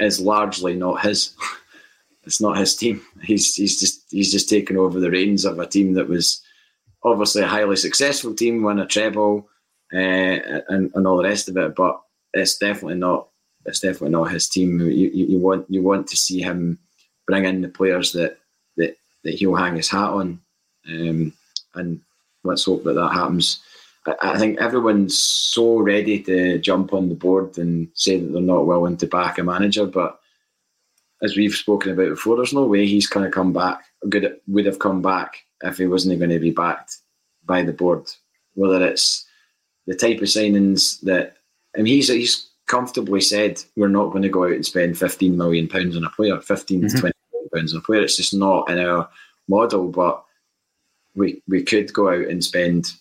is largely not his. it's not his team. He's he's just he's just taken over the reins of a team that was obviously a highly successful team, won a treble, uh, and and all the rest of it. But it's definitely not it's definitely not his team. You, you, you want you want to see him bring in the players that that that he'll hang his hat on, um, and let's hope that that happens. I think everyone's so ready to jump on the board and say that they're not willing to back a manager. But as we've spoken about before, there's no way he's going to come back. Good would have come back if he wasn't going to be backed by the board. Whether it's the type of signings that I mean, he's he's comfortably said we're not going to go out and spend 15 million pounds on a player, 15 mm-hmm. to 20 million pounds on a player. It's just not in our model. But we we could go out and spend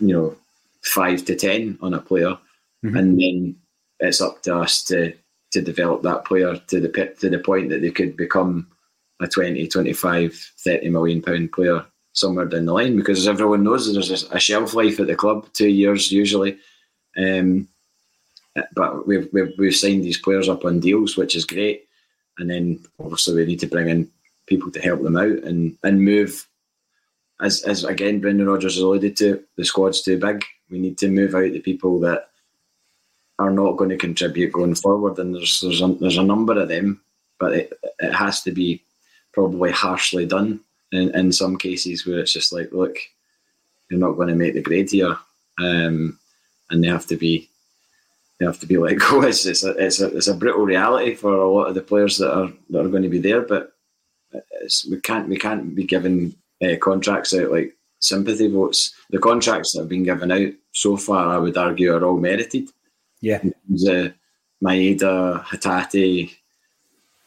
you know, five to ten on a player, mm-hmm. and then it's up to us to to develop that player to the to the point that they could become a 20, 25, 30 million pound player somewhere down the line. Because as everyone knows, there's a shelf life at the club, two years usually. Um, but we've, we've we've signed these players up on deals, which is great. And then obviously we need to bring in people to help them out and and move as as again Brendan Rodgers alluded to, the squad's too big. We need to move out the people that are not going to contribute going forward, and there's there's a, there's a number of them, but it, it has to be probably harshly done in, in some cases where it's just like, look, you're not going to make the grade here, um, and they have to be they have to be let go. It's it's a, it's a it's a brutal reality for a lot of the players that are that are going to be there, but we can't we can't be given uh, contracts out like sympathy votes. The contracts that have been given out so far, I would argue, are all merited. Yeah. Uh, Maeda, Hatate,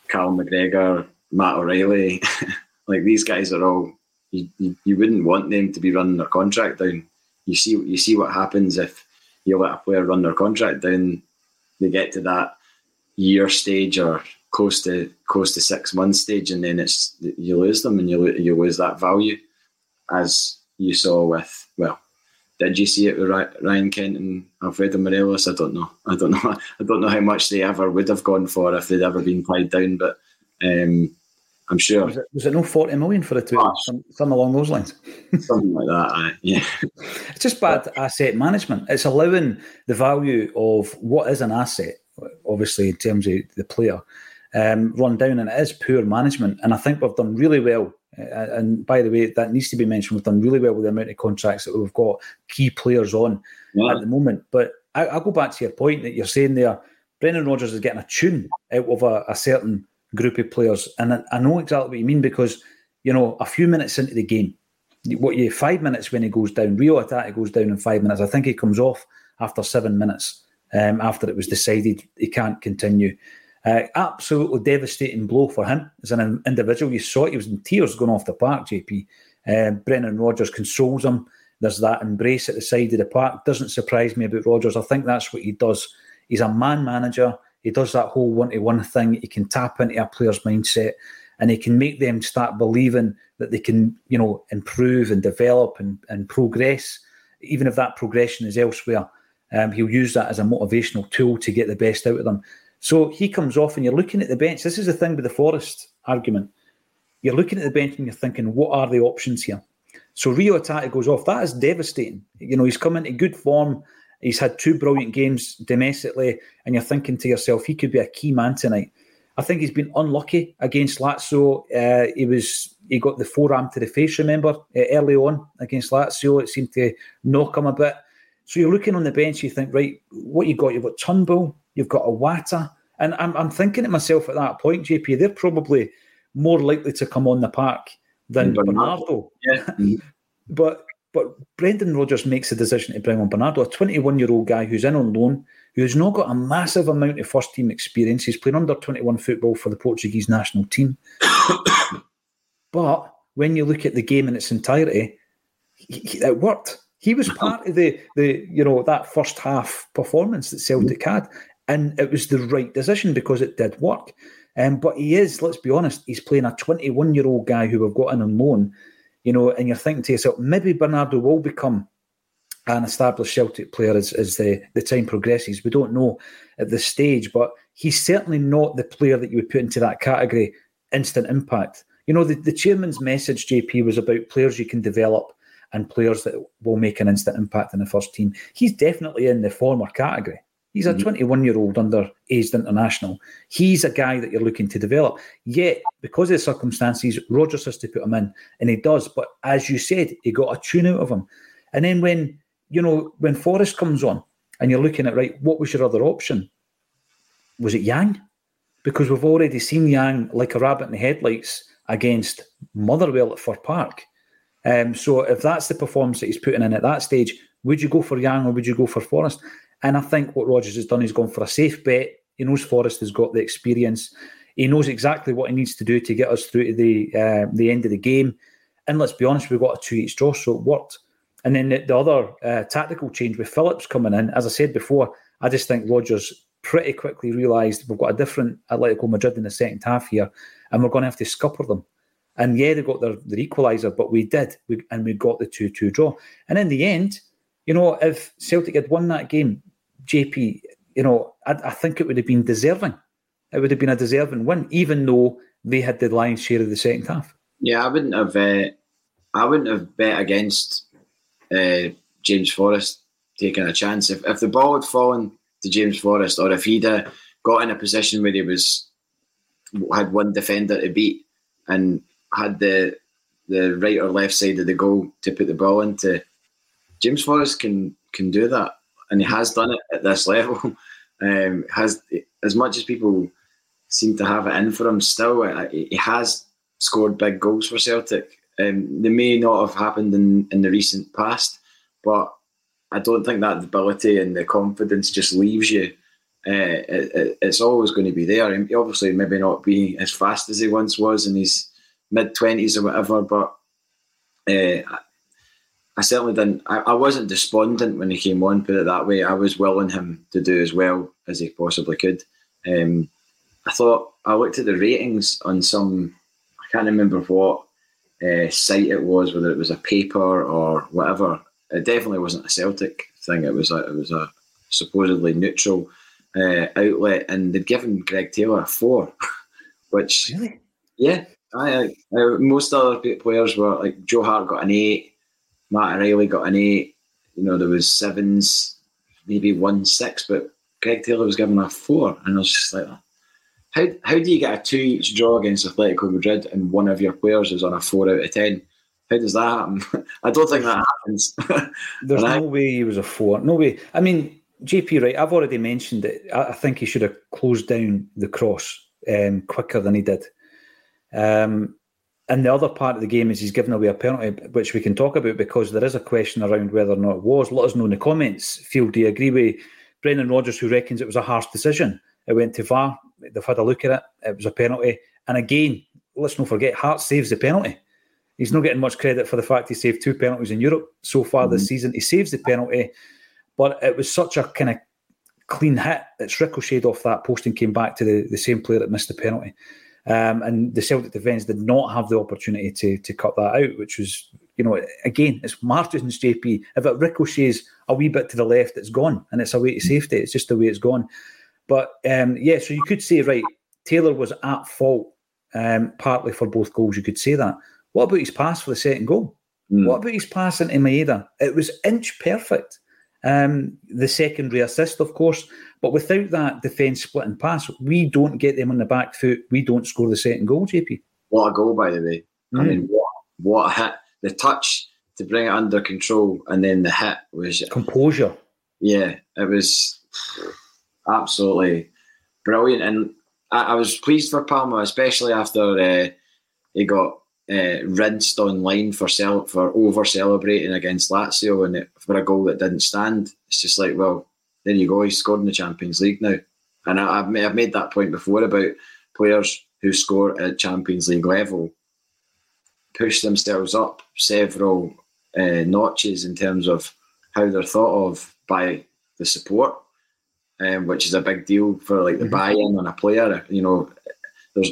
Carl McGregor, Matt O'Riley, like these guys are all. You, you, you wouldn't want them to be running their contract down. You see you see what happens if you let a player run their contract down. They get to that year stage or close to close to six months stage, and then it's you lose them and you you lose that value, as you saw with well. Did you see it with Ryan Kent and Alfredo Morelos? I don't know. I don't know. I don't know how much they ever would have gone for if they'd ever been tied down. But um, I'm sure. Was it, was it no 40 million for the two? Oh, something along those lines. something like that, yeah. it's just bad asset management. It's allowing the value of what is an asset, obviously, in terms of the player, um, run down, and it is poor management. And I think we've done really well. Uh, and by the way, that needs to be mentioned. We've done really well with the amount of contracts that we've got key players on yeah. at the moment. But I, will go back to your point that you're saying there. Brendan Rodgers is getting a tune out of a, a certain group of players, and I, know exactly what you mean because you know, a few minutes into the game, what you five minutes when he goes down, Reo Hatate goes down in five minutes. I think he comes off after seven minutes um, after it was decided he can't continue. Uh, absolutely devastating blow for him as an individual. You saw it, he was in tears going off the park, JP. Uh, Brendan Rodgers consoles him. There's that embrace at the side of the park. Doesn't surprise me about Rodgers. I think that's what he does. He's a man manager. He does that whole one to one thing. He can tap into a player's mindset and he can make them start believing that they can, you know, improve and develop and, and progress, even if that progression is elsewhere. Um, he'll use that as a motivational tool to get the best out of them. So he comes off, and you're looking at the bench. This is the thing with the Forrest argument. You're looking at the bench and you're thinking, what are the options here? So Reo Hatate goes off. That is devastating. You know, he's come into good form. He's had two brilliant games domestically, and you're thinking to yourself, he could be a key man tonight. I think he's been unlucky against Lazio. Uh, he was he got the forearm to the face. Remember uh, early on against Lazio, it seemed to knock him a bit. So you're looking on the bench, you think, right, what you got? You've got Turnbull, you've got Iwata, and I'm I'm thinking to myself at that point, JP, they're probably more likely to come on the park than Bernardo. Yeah. but but Brendan Rodgers makes the decision to bring on Bernardo, a 21 year old guy who's in on loan, who's not got a massive amount of first team experience. He's playing under 21 football for the Portuguese national team. but when you look at the game in its entirety, he, he, it worked. He was part of the the you know that first half performance that Celtic had, and it was the right decision because it did work. Um, but he is, let's be honest, he's playing a 21 year old guy who we've got in on loan, you know, and you're thinking to yourself, maybe Bernardo will become an established Celtic player as, as the, the time progresses. We don't know at this stage, but he's certainly not the player that you would put into that category, instant impact. You know, the, the chairman's message, JP, was about players you can develop and players that will make an instant impact in the first team. He's definitely in the former category. He's a 21 year old under aged international. He's a guy that you're looking to develop. Yet, because of the circumstances, Rodgers has to put him in, and he does. But as you said, he got a tune out of him. And then when you know when Forrest comes on, and you're looking at right, what was your other option? Was it Yang? Because we've already seen Yang like a rabbit in the headlights against Motherwell at Fir Park. Um, so if that's the performance that he's putting in at that stage, would you go for Yang or would you go for Forrest? And I think what Rodgers has done is gone for a safe bet. He knows Forrest has got the experience. He knows exactly what he needs to do to get us through to the uh, the end of the game. And let's be honest, we've got a two each draw, so it worked. And then the, the other uh, tactical change with Phillips coming in, as I said before, I just think Rodgers pretty quickly realised we've got a different Atletico Madrid in the second half here, and we're going to have to scupper them. And yeah, they got their, their equaliser, but we did, we, and we got the 2 2 draw. And in the end, you know, if Celtic had won that game, JP, you know, I, I, think it would have been deserving. It would have been a deserving win, even though they had the lion's share of the second half. Yeah, I wouldn't have. Uh, I wouldn't have bet against uh, James Forrest taking a chance if if the ball had fallen to James Forrest, or if he'd uh, got in a position where he was had one defender to beat and had the the right or left side of the goal to put the ball into. James Forrest can can do that and he has done it at this level. Um, has as much as people seem to have it in for him, still he has scored big goals for Celtic. Um, they may not have happened in, in the recent past, but I don't think that ability and the confidence just leaves you. Uh, it, it's always going to be there. And obviously, maybe not be as fast as he once was in his mid twenties or whatever, but uh, I certainly didn't. I, I, wasn't despondent when he came on. Put it that way. I was willing him to do as well as he possibly could. Um, I thought I looked at the ratings on some. I can't remember what uh, site it was, whether it was a paper or whatever. It definitely wasn't a Celtic thing. It was a, it was a supposedly neutral uh, outlet, and they'd given Greg Taylor a four, which really, yeah. I, I, most other players were like Joe Hart got an eight. Matt O'Riley got an eight. You know, there was sevens, maybe one six, but Greg Taylor was given a four, and I was just like, how how do you get a two each draw against Atletico Madrid and one of your players is on a four out of ten? How does that happen? I don't think that happens. There's no I, way he was a four. No way. I mean, JP, right? I've already mentioned it. I, think he should have closed down the cross um, quicker than he did. Um, and the other part of the game is he's given away a penalty, which we can talk about because there is a question around whether or not it was. Let us know in the comments. Feel do you agree with Brendan Rodgers, who reckons it was a harsh decision? It went too far. They've had a look at it. It was a penalty. And again, let's not forget, Hart saves the penalty. He's not getting much credit for the fact he saved two penalties in Europe so far mm-hmm. this season. He saves the penalty, but it was such a kind of clean hit. It's ricocheted off that post and came back to the, the same player that missed the penalty. Um, and the Celtic defence did not have the opportunity to to cut that out, which was, you know, again, it's Martin's JP. If it ricochets a wee bit to the left, it's gone and it's away to safety. It's just the way it's gone. But um, yeah, so you could say, right, Taylor was at fault um, partly for both goals. You could say that. What about his pass for the second goal? Mm. What about his pass into Maeda? It was inch perfect. Um, the secondary assist, of course, but without that defence split and pass, we don't get them on the back foot. We don't score the second goal, JP. What a goal, by the way. Mm. I mean, what, what a hit. The touch to bring it under control and then the hit was. Composure. Yeah, it was absolutely brilliant. And I, I was pleased for Palma, especially after uh, he got uh, rinsed online for cel- for over celebrating against Lazio and it, for a goal that didn't stand. It's just like, well, there you go. He scored in the Champions League now, and I, have made, I've made that point before about players who score at Champions League level push themselves up several uh, notches in terms of how they're thought of by the support, um, which is a big deal for like the mm-hmm. buy-in on a player. You know, there's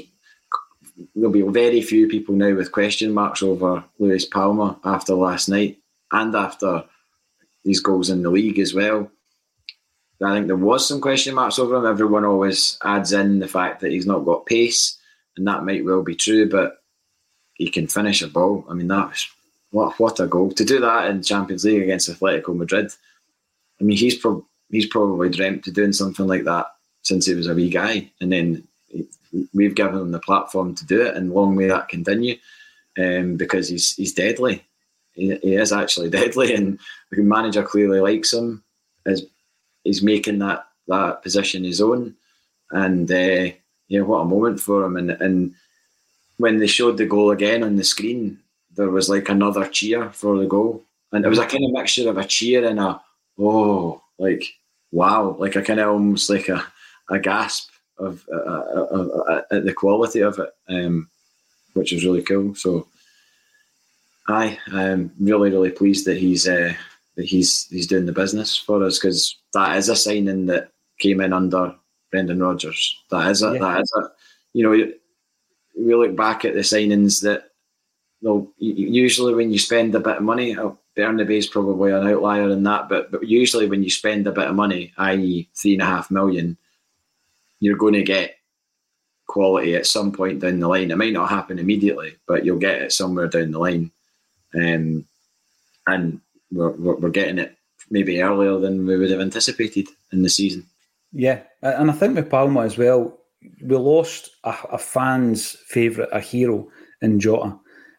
there'll be very few people now with question marks over Luis Palma after last night and after these goals in the league as well. I think there was some question marks over him. Everyone always adds in the fact that he's not got pace, and that might well be true, but he can finish a ball. I mean, that's what what a goal to do that in Champions League against Atletico Madrid. I mean, he's pro- he's probably dreamt of doing something like that since he was a wee guy, and then we've given him the platform to do it, and long may that continue, um, because he's he's deadly. He, he, is actually deadly, and the manager clearly likes him. Is he's making that that position his own, and uh, yeah, what a moment for him. And and when they showed the goal again on the screen, there was like another cheer for the goal, and it was a kind of mixture of a cheer and a oh, like wow, like a kind of almost like a a gasp of uh, uh, uh, uh, the quality of it, um, which was really cool. So, I am really really pleased that he's uh, that he's he's doing the business for us because that is a signing that came in under Brendan Rodgers. That is a yeah. that is a you know we look back at the signings that well, usually when you spend a bit of money, oh, Bernabei is probably an outlier in that, but but usually when you spend a bit of money, i.e., three and a half million, you're going to get quality at some point down the line. It might not happen immediately, but you'll get it somewhere down the line. Um, and we're, we're getting it maybe earlier than we would have anticipated in the season. Yeah, and I think with Palma as well, we lost a, a fan's favourite, a hero in Jota.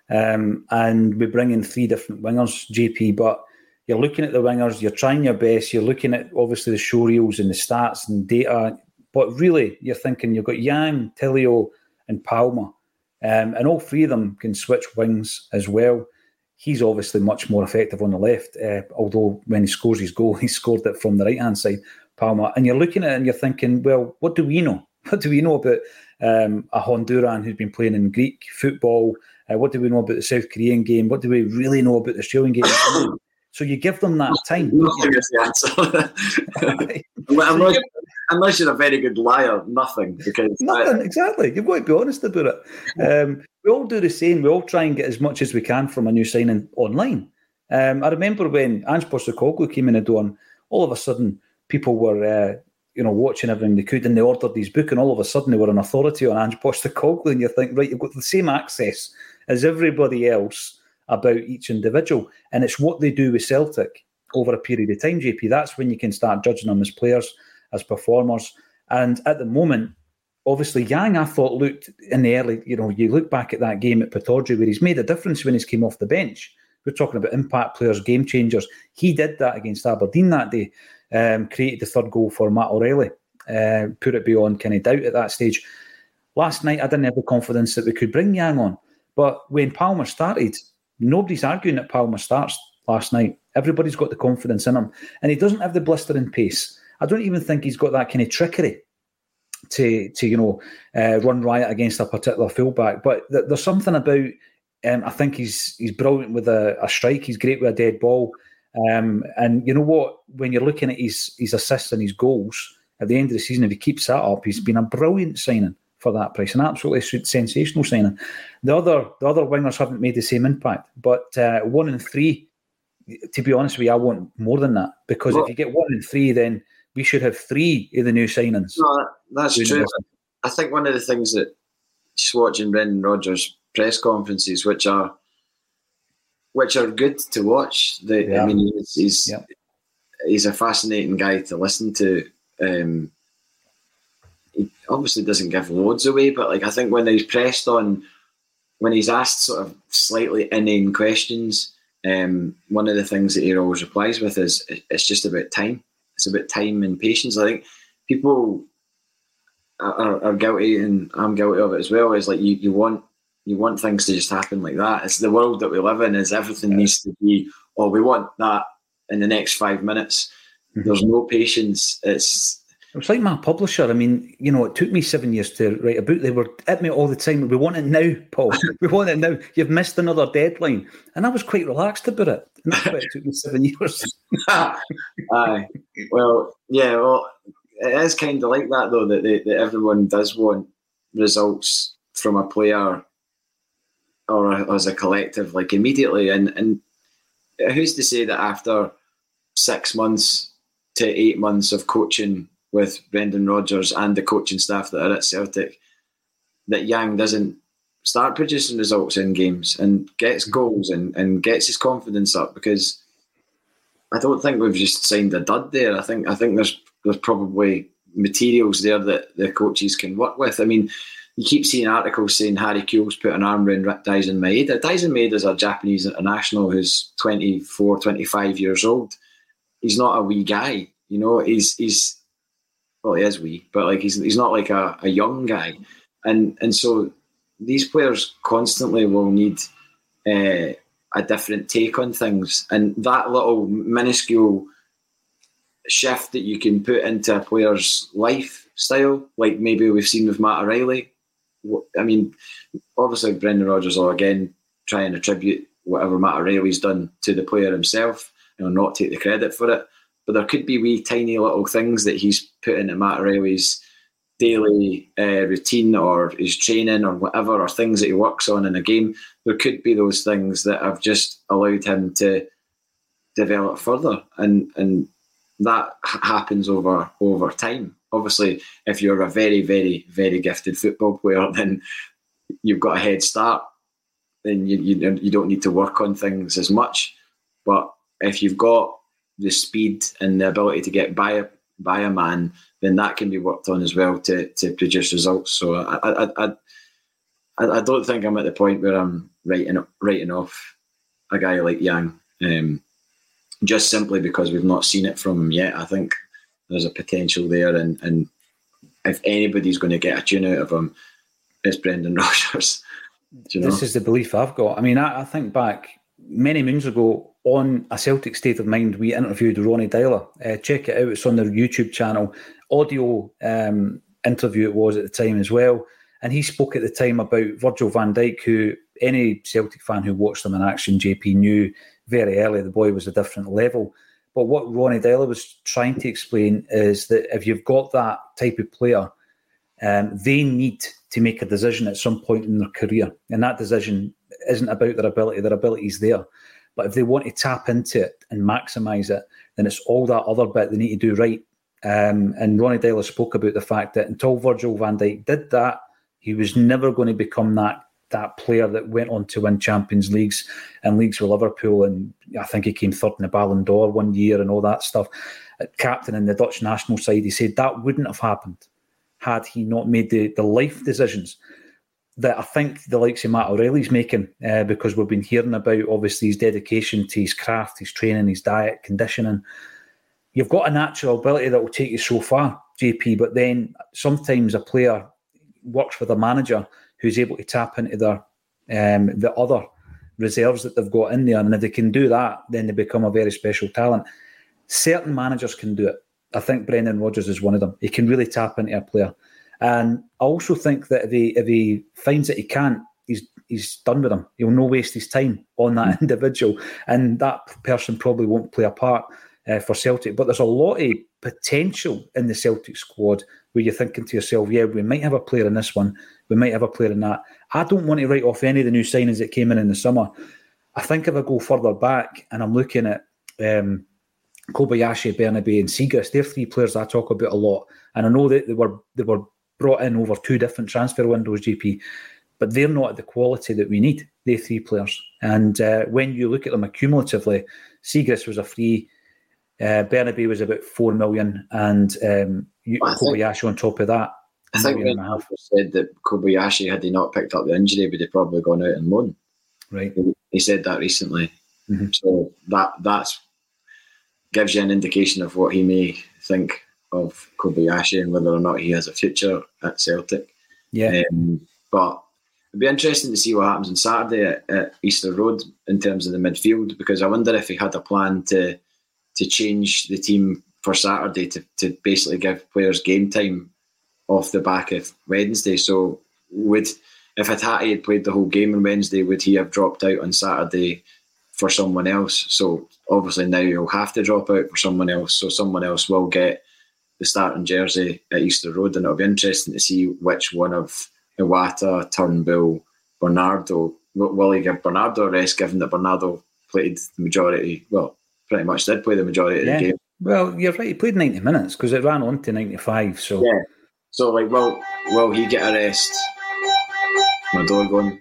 Um, and we bring in three different wingers, JP, but you're looking at the wingers, you're trying your best, you're looking at obviously the show reels and the stats and data, but really, you're thinking you've got Yang, Tilio, and Palma, um, and all three of them can switch wings as well. He's obviously much more effective on the left, uh, although when he scores his goal, he scored it from the right hand side, Palma. And you're looking at it and you're thinking, well, what do we know? What do we know about um, a Honduran who's been playing in Greek football? Uh, what do we know about the South Korean game? What do we really know about the Australian game? so you give them that time. Nothing is the answer. unless, unless, you're a very good liar, nothing. Because nothing, I, exactly. You've got to be honest about it. Um, we all do the same. We all try and get as much as we can from a new signing online. Um, I remember when Ange Postecoglou came in the door, and all of a sudden people were, uh, you know, watching everything they could, and they ordered these book, and all of a sudden they were an authority on Ange Postecoglou, and you think, right, you've got the same access as everybody else about each individual, and it's what they do with Celtic over a period of time, JP. That's when you can start judging them as players, as performers. And at the moment, obviously, Yang, I thought, looked in the early, you know, you look back at that game at Pittodrie where he's made a difference when he's came off the bench. We're talking about impact players, game changers. He did that against Aberdeen that day, um, created the third goal for Matt O'Riley, uh, put it beyond kind of doubt at that stage. Last night, I didn't have the confidence that we could bring Yang on. But when Palma started, nobody's arguing that Palma starts last night. Everybody's got the confidence in him, and he doesn't have the blistering pace. I don't even think he's got that kind of trickery to to you know uh, run riot against a particular fullback. But th- there's something about um, I think he's he's brilliant with a, a, strike. He's great with a dead ball. Um, and you know what? When you're looking at his his assists and his goals at the end of the season, if he keeps that up, he's been a brilliant signing for that price, an absolutely sensational signing. The other the other wingers haven't made the same impact, but uh, one and three. To be honest with you, I want more than that because well, if you get one and three, then we should have three of the new signings. No, that's true. I think one of the things that just watching Brendan Rodgers press conferences, which are which are good to watch. The, yeah. I mean, he's he's, yeah. he's, a fascinating guy to listen to. Um, he obviously doesn't give loads away, but like I think when he's pressed on, when he's asked sort of slightly inane questions, um, one of the things that he always replies with is it's just about time. It's about time and patience. I think people are, are guilty, and I'm guilty of it as well. Is like you, you want you want things to just happen like that. It's the world that we live in. Is everything yeah. needs to be? Oh, we want that in the next five minutes. Mm-hmm. There's no patience. It's it's like my publisher. I mean, you know, it took me seven years to write a book. They were at me all the time. We want it now, Paul. we want it now. You've missed another deadline, and I was quite relaxed about it. And that's why it took me seven years. Aye. Well, yeah. Well, it is kind of like that though. That, that everyone does want results from a player or as a collective, like immediately. And and who's to say that after six months to eight months of coaching with Brendan Rodgers and the coaching staff that are at Celtic, that Yang doesn't start producing results in games and gets mm. goals and, and gets his confidence up because I don't think we've just signed a dud there. I think I think there's there's probably materials there that the coaches can work with. I mean, you keep seeing articles saying Harry Kewell's put an arm around Daizen Maeda. Daizen Maeda is a Japanese international who's 24, 25 years old. He's not a wee guy, you know. He's he's well, he is wee, but like he's he's not like a, a young guy, and and so these players constantly will need uh, a different take on things, and that little minuscule shift that you can put into a player's lifestyle, like maybe we've seen with Matt O'Riley, I mean, obviously Brendan Rodgers will again try and attribute whatever Matt O'Riley's done to the player himself and not take the credit for it. But there could be wee tiny little things that he's put into Matt O'Riley's daily uh, routine or his training or whatever, or things that he works on in a game. There could be those things that have just allowed him to develop further, and and that happens over over time obviously, if you're a very, very, very gifted football player, then you've got a head start. Then you, you, you don't need to work on things as much. But if you've got the speed and the ability to get by a by a man, then that can be worked on as well to to produce results. So I I, I, I, I don't think I'm at the point where I'm writing writing off a guy like Yang, um, just simply because we've not seen it from him yet. I think there's a potential there, and and if anybody's going to get a tune out of him, it's Brendan Rodgers. You know? This is the belief I've got. I mean, I, I, think back many moons ago on a Celtic State of Mind, we interviewed Ronnie Deila. Uh, check it out; it's on their YouTube channel. Audio um, interview it was at the time as well, and he spoke at the time about Virgil Van Dijk, who any Celtic fan who watched him in action, JP knew very early the boy was a different level. But what Ronnie Deila was trying to explain is that if you've got that type of player, um, they need to make a decision at some point in their career. And that decision isn't about their ability, their ability is there. But if they want to tap into it and maximise it, then it's all that other bit they need to do right. Um, and Ronnie Deila spoke about the fact that until Virgil van Dijk did that, he was never going to become that that player that went on to win Champions Leagues and leagues with Liverpool, and I think he came third in the Ballon d'Or one year and all that stuff. Captain in the Dutch national side, he said that wouldn't have happened had he not made the, the life decisions that I think the likes of Matt O'Riley's making, uh, because we've been hearing about obviously his dedication to his craft, his training, his diet, conditioning. You've got a natural ability that will take you so far, JP, but then sometimes a player works with a manager who's able to tap into their um, the other reserves that they've got in there. And if they can do that, then they become a very special talent. Certain managers can do it. I think Brendan Rodgers is one of them. He can really tap into a player. And I also think that if he if he finds that he can't, he's he's done with him. He'll no waste his time on that individual, and that person probably won't play a part uh, for Celtic. But there's a lot of potential in the Celtic squad where you're thinking to yourself, yeah, we might have a player in this one, we might have a player in that. I don't want to write off any of the new signings that came in in the summer. I think if I go further back and I'm looking at um, Kobayashi, Bernabei, and Siegrist, they're three players I talk about a lot, and I know that they were they were brought in over two different transfer windows, JP, but they're not at the quality that we need. They three players, and uh, when you look at them accumulatively, Siegrist was a free. Uh, Bernabei was about four million, and um, Kobayashi think, on top of that. I think when said that Kobayashi, had he not picked up the injury, would have probably gone out and loan. Right. He, he said that recently. Mm-hmm. So that that's gives you an indication of what he may think of Kobayashi and whether or not he has a future at Celtic. Yeah. Um, but it'd be interesting to see what happens on Saturday at, at, Easter Road in terms of the midfield because I wonder if he had a plan to to change the team for Saturday to, to basically give players game time off the back of Wednesday. So would if Hatate had played the whole game on Wednesday, would he have dropped out on Saturday for someone else? So obviously now he'll have to drop out for someone else. So someone else will get the starting jersey at Easter Road, and it'll be interesting to see which one of Iwata, Turnbull, Bernardo will he give Bernardo a rest, given that Bernardo played the majority, well, pretty much did play the majority yeah. of the game. Well, you're right. He played ninety minutes because it ran on to ninety five. So yeah. So like, will will he get a rest? My door going.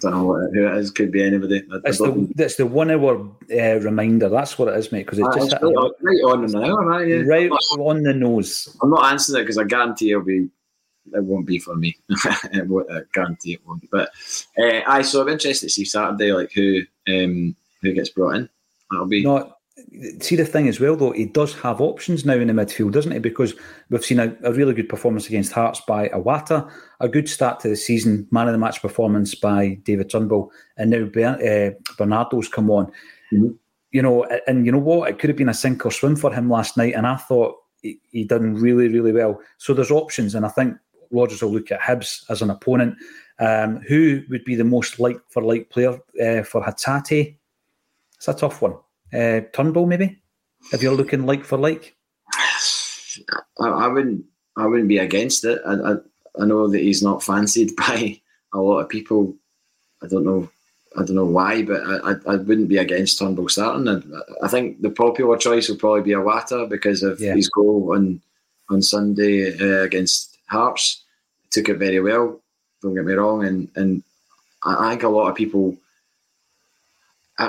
Don't know who it is. Could be anybody. It's the, it's the one hour uh, reminder. That's what it is, mate. Because it's ah, just right, on, right on an hour, right? Yeah. Right on the nose. I'm not answering it because I guarantee it'll be. It won't be for me. I guarantee it won't. Be. But uh, I so I'm interested to see Saturday, like who um, who gets brought in. That'll be not see the thing as well, though, he does have options now in the midfield, doesn't he? Because we've seen a, a, really good performance against Hearts by Iwata a good start to the season, man of the match performance by David Turnbull, and now uh, Bernardo's come on. Mm-hmm. You know, and you know what? It could have been a sink or swim for him last night, and I thought he, he done really, really well. So there's options, and I think Rodgers will look at Hibs as an opponent. Um, who would be the most like for like player uh, for Hatate? It's a tough one uh, Turnbull, maybe if you're looking like for like. I, I wouldn't. I wouldn't be against it. I, I, I know that he's not fancied by a lot of people. I don't know. I don't know why, but I, I, wouldn't be against Turnbull starting. And I think the popular choice will probably be Iwata because of yeah. his goal on on Sunday uh, against Hearts. Took it very well. Don't get me wrong, and and I think a lot of people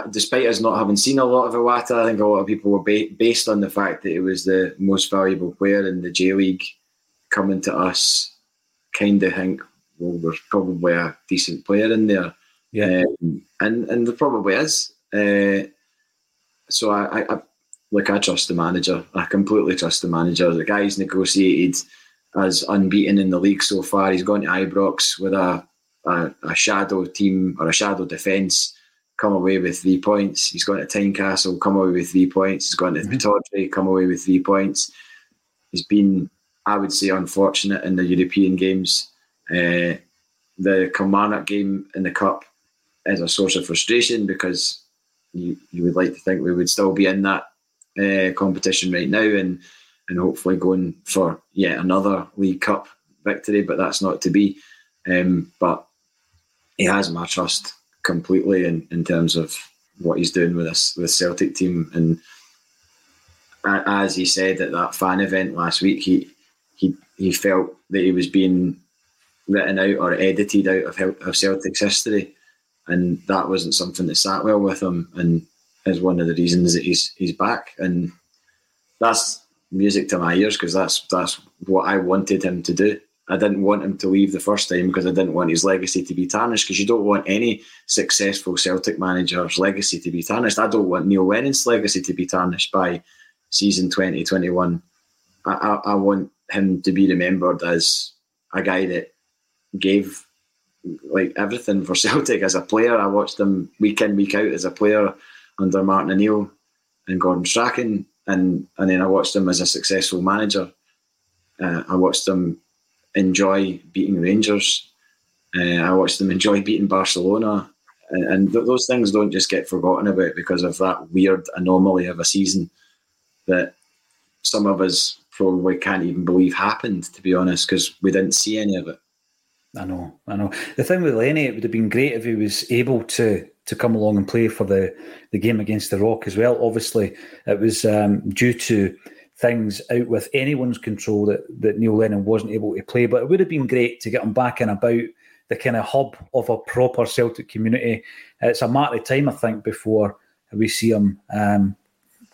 despite us not having seen a lot of Iwata, I think a lot of people were ba- based on the fact that it was the most valuable player in the J League coming to us. Kind of think, well, there's probably a decent player in there, yeah, um, and and there probably is. Uh, so I, I, I, like I trust the manager. I completely trust the manager. The guy's negotiated as unbeaten in the league so far. He's gone to Ibrox with a, a, a shadow team or a shadow defence come away with three points. He's gone to Tynecastle, come away with three points. He's gone to mm-hmm. come away with three points. He's been, I would say, unfortunate in the European games. Uh, the Kilmarnock game in the Cup is a source of frustration because you, you would like to think we would still be in that uh, competition right now and and hopefully going for yet another League Cup victory, but that's not to be. Um, but he has my trust completely in, in terms of what he's doing with this with Celtic team. And as he said at that fan event last week, he he he felt that he was being written out or edited out of, of Celtic's history, and that wasn't something that sat well with him, and is one of the reasons that he's he's back. And that's music to my ears because that's that's what I wanted him to do. I didn't want him to leave the first time because I didn't want his legacy to be tarnished. Because you don't want any successful Celtic manager's legacy to be tarnished. I don't want Neil Lennon's legacy to be tarnished by season 2021. I, I, I want him to be remembered as a guy that gave like everything for Celtic as a player. I watched them week in week out as a player under Martin O'Neill and Gordon Strachan, and and then I watched them as a successful manager. Uh, I watched them enjoy beating Rangers. Uh, I watched them enjoy beating Barcelona, and, and th- those things don't just get forgotten about because of that weird anomaly of a season that some of us probably can't even believe happened. To be honest, because we didn't see any of it. I know, I know. The thing with Lenny, it would have been great if he was able to to come along and play for the, the game against the Rock as well. Obviously, it was um, due to things out with anyone's control that, that Neil Lennon wasn't able to play. But it would have been great to get him back and about the kind of hub of a proper Celtic community. It's a matter of time, I think, before we see him um,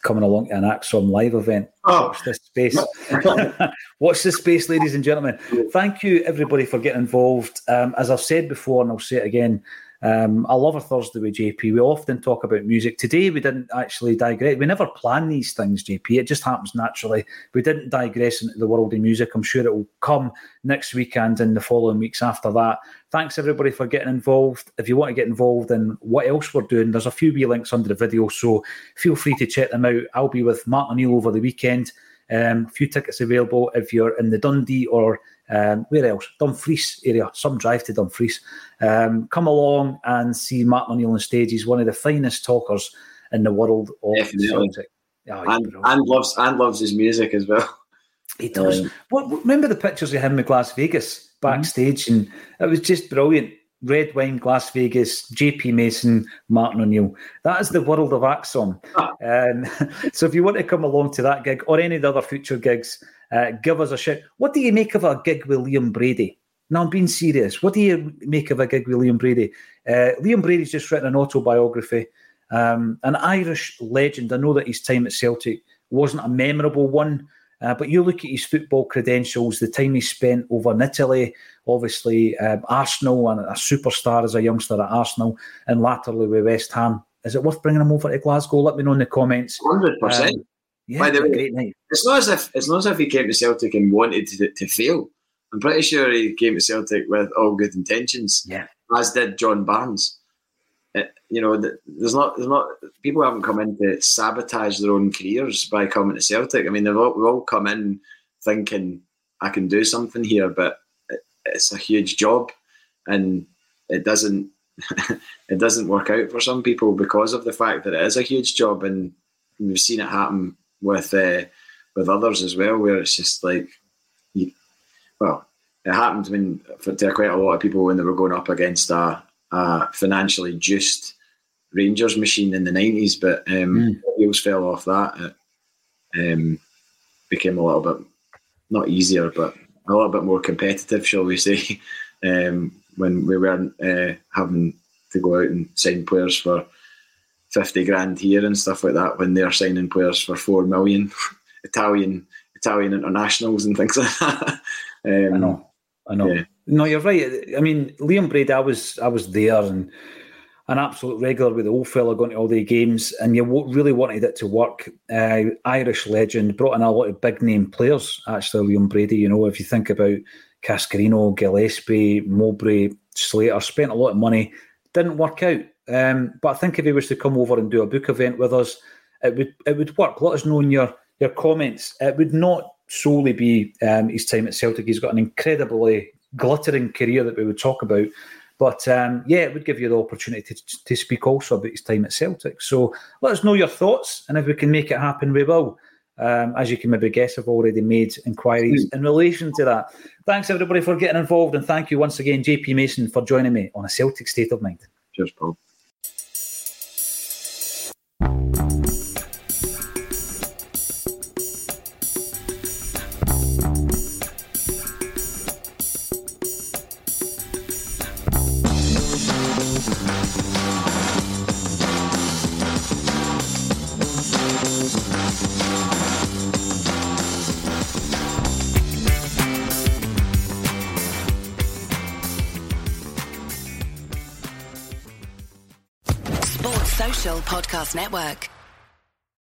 coming along to an ACSOM live event. Oh. Watch this space. Watch this space, ladies and gentlemen. Thank you, everybody, for getting involved. Um, as I've said before, and I'll say it again, um, I love a Thursday with JP. We often talk about music. Today, we didn't actually digress. We never plan these things, JP. It just happens naturally. We didn't digress into the world of music. I'm sure it will come next weekend and the following weeks after that. Thanks, everybody, for getting involved. If you want to get involved in what else we're doing, there's a few wee links under the video, so feel free to check them out. I'll be with Martin O'Neill over the weekend. Um, a few tickets available if you're in the Dundee or um, where else? Dumfries area. Some drive to Dumfries. Um, come along and see Martin O'Neill on stage. He's one of the finest talkers in the world of Definitely. Celtic. Oh, and, and loves and loves his music as well. He does. Um, what, remember the pictures of him in Las Vegas backstage, mm-hmm. and it was just brilliant. Red Wine, Las Vegas, JP Mason, Martin O'Neill. That is the world of ACSOM. um, so if you want to come along to that gig or any of the other future gigs, uh, give us a shout. What do you make of a gig with Liam Brady? Now I'm being serious. What do you make of a gig with Liam Brady? Uh, Liam Brady's just written an autobiography. Um, an Irish legend. I know that his time at Celtic wasn't a memorable one, uh, but you look at his football credentials, the time he spent over in Italy, obviously um, Arsenal and a superstar as a youngster at Arsenal, and latterly with West Ham. Is it worth bringing him over to Glasgow? Let me know in the comments. Hundred um, percent. Yeah, By the way, great night. It's not as if it's not as if he came to Celtic and wanted to, to fail. I'm pretty sure he came to Celtic with all good intentions. Yeah, as did John Barnes. It, you know, there's not, there's not. People haven't come in to sabotage their own careers by coming to Celtic. I mean, they've all, we've all come in thinking I can do something here, but it, it's a huge job, and it doesn't, it doesn't work out for some people because of the fact that it is a huge job, and we've seen it happen with uh, with others as well, where it's just like, you, well, it happened when for, to quite a lot of people when they were going up against a, a financially juiced Rangers machine in the nineties, but um, mm. wheels fell off that. It um, became a little bit not easier, but a little bit more competitive, shall we say? um, when we weren't uh, having to go out and sign players for 50 grand here and stuff like that when they're signing players for 4 million Italian Italian internationals and things like that. Um, I know, I know. Yeah. No, you're right. I mean, Liam Brady, I was I was there and an absolute regular with the old fella going to all the games, and you really wanted it to work. Uh, Irish legend brought in a lot of big name players. Actually, Liam Brady. You know, if you think about Cascarino, Gillespie, Mowbray, Slater, spent a lot of money, didn't work out. Um, but I think if he was to come over and do a book event with us, it would it would work. Let us know in your your comments. It would not solely be um, his time at Celtic. He's got an incredibly glittering career that we would talk about. But um, yeah, it would give you the opportunity to, to speak also about his time at Celtic. So let us know your thoughts, and if we can make it happen, we will. Um, as you can maybe guess, I've already made inquiries in relation to that. Thanks everybody for getting involved, and thank you once again, JP Mason, for joining me on a Celtic State of Mind. Cheers, Paul. Network.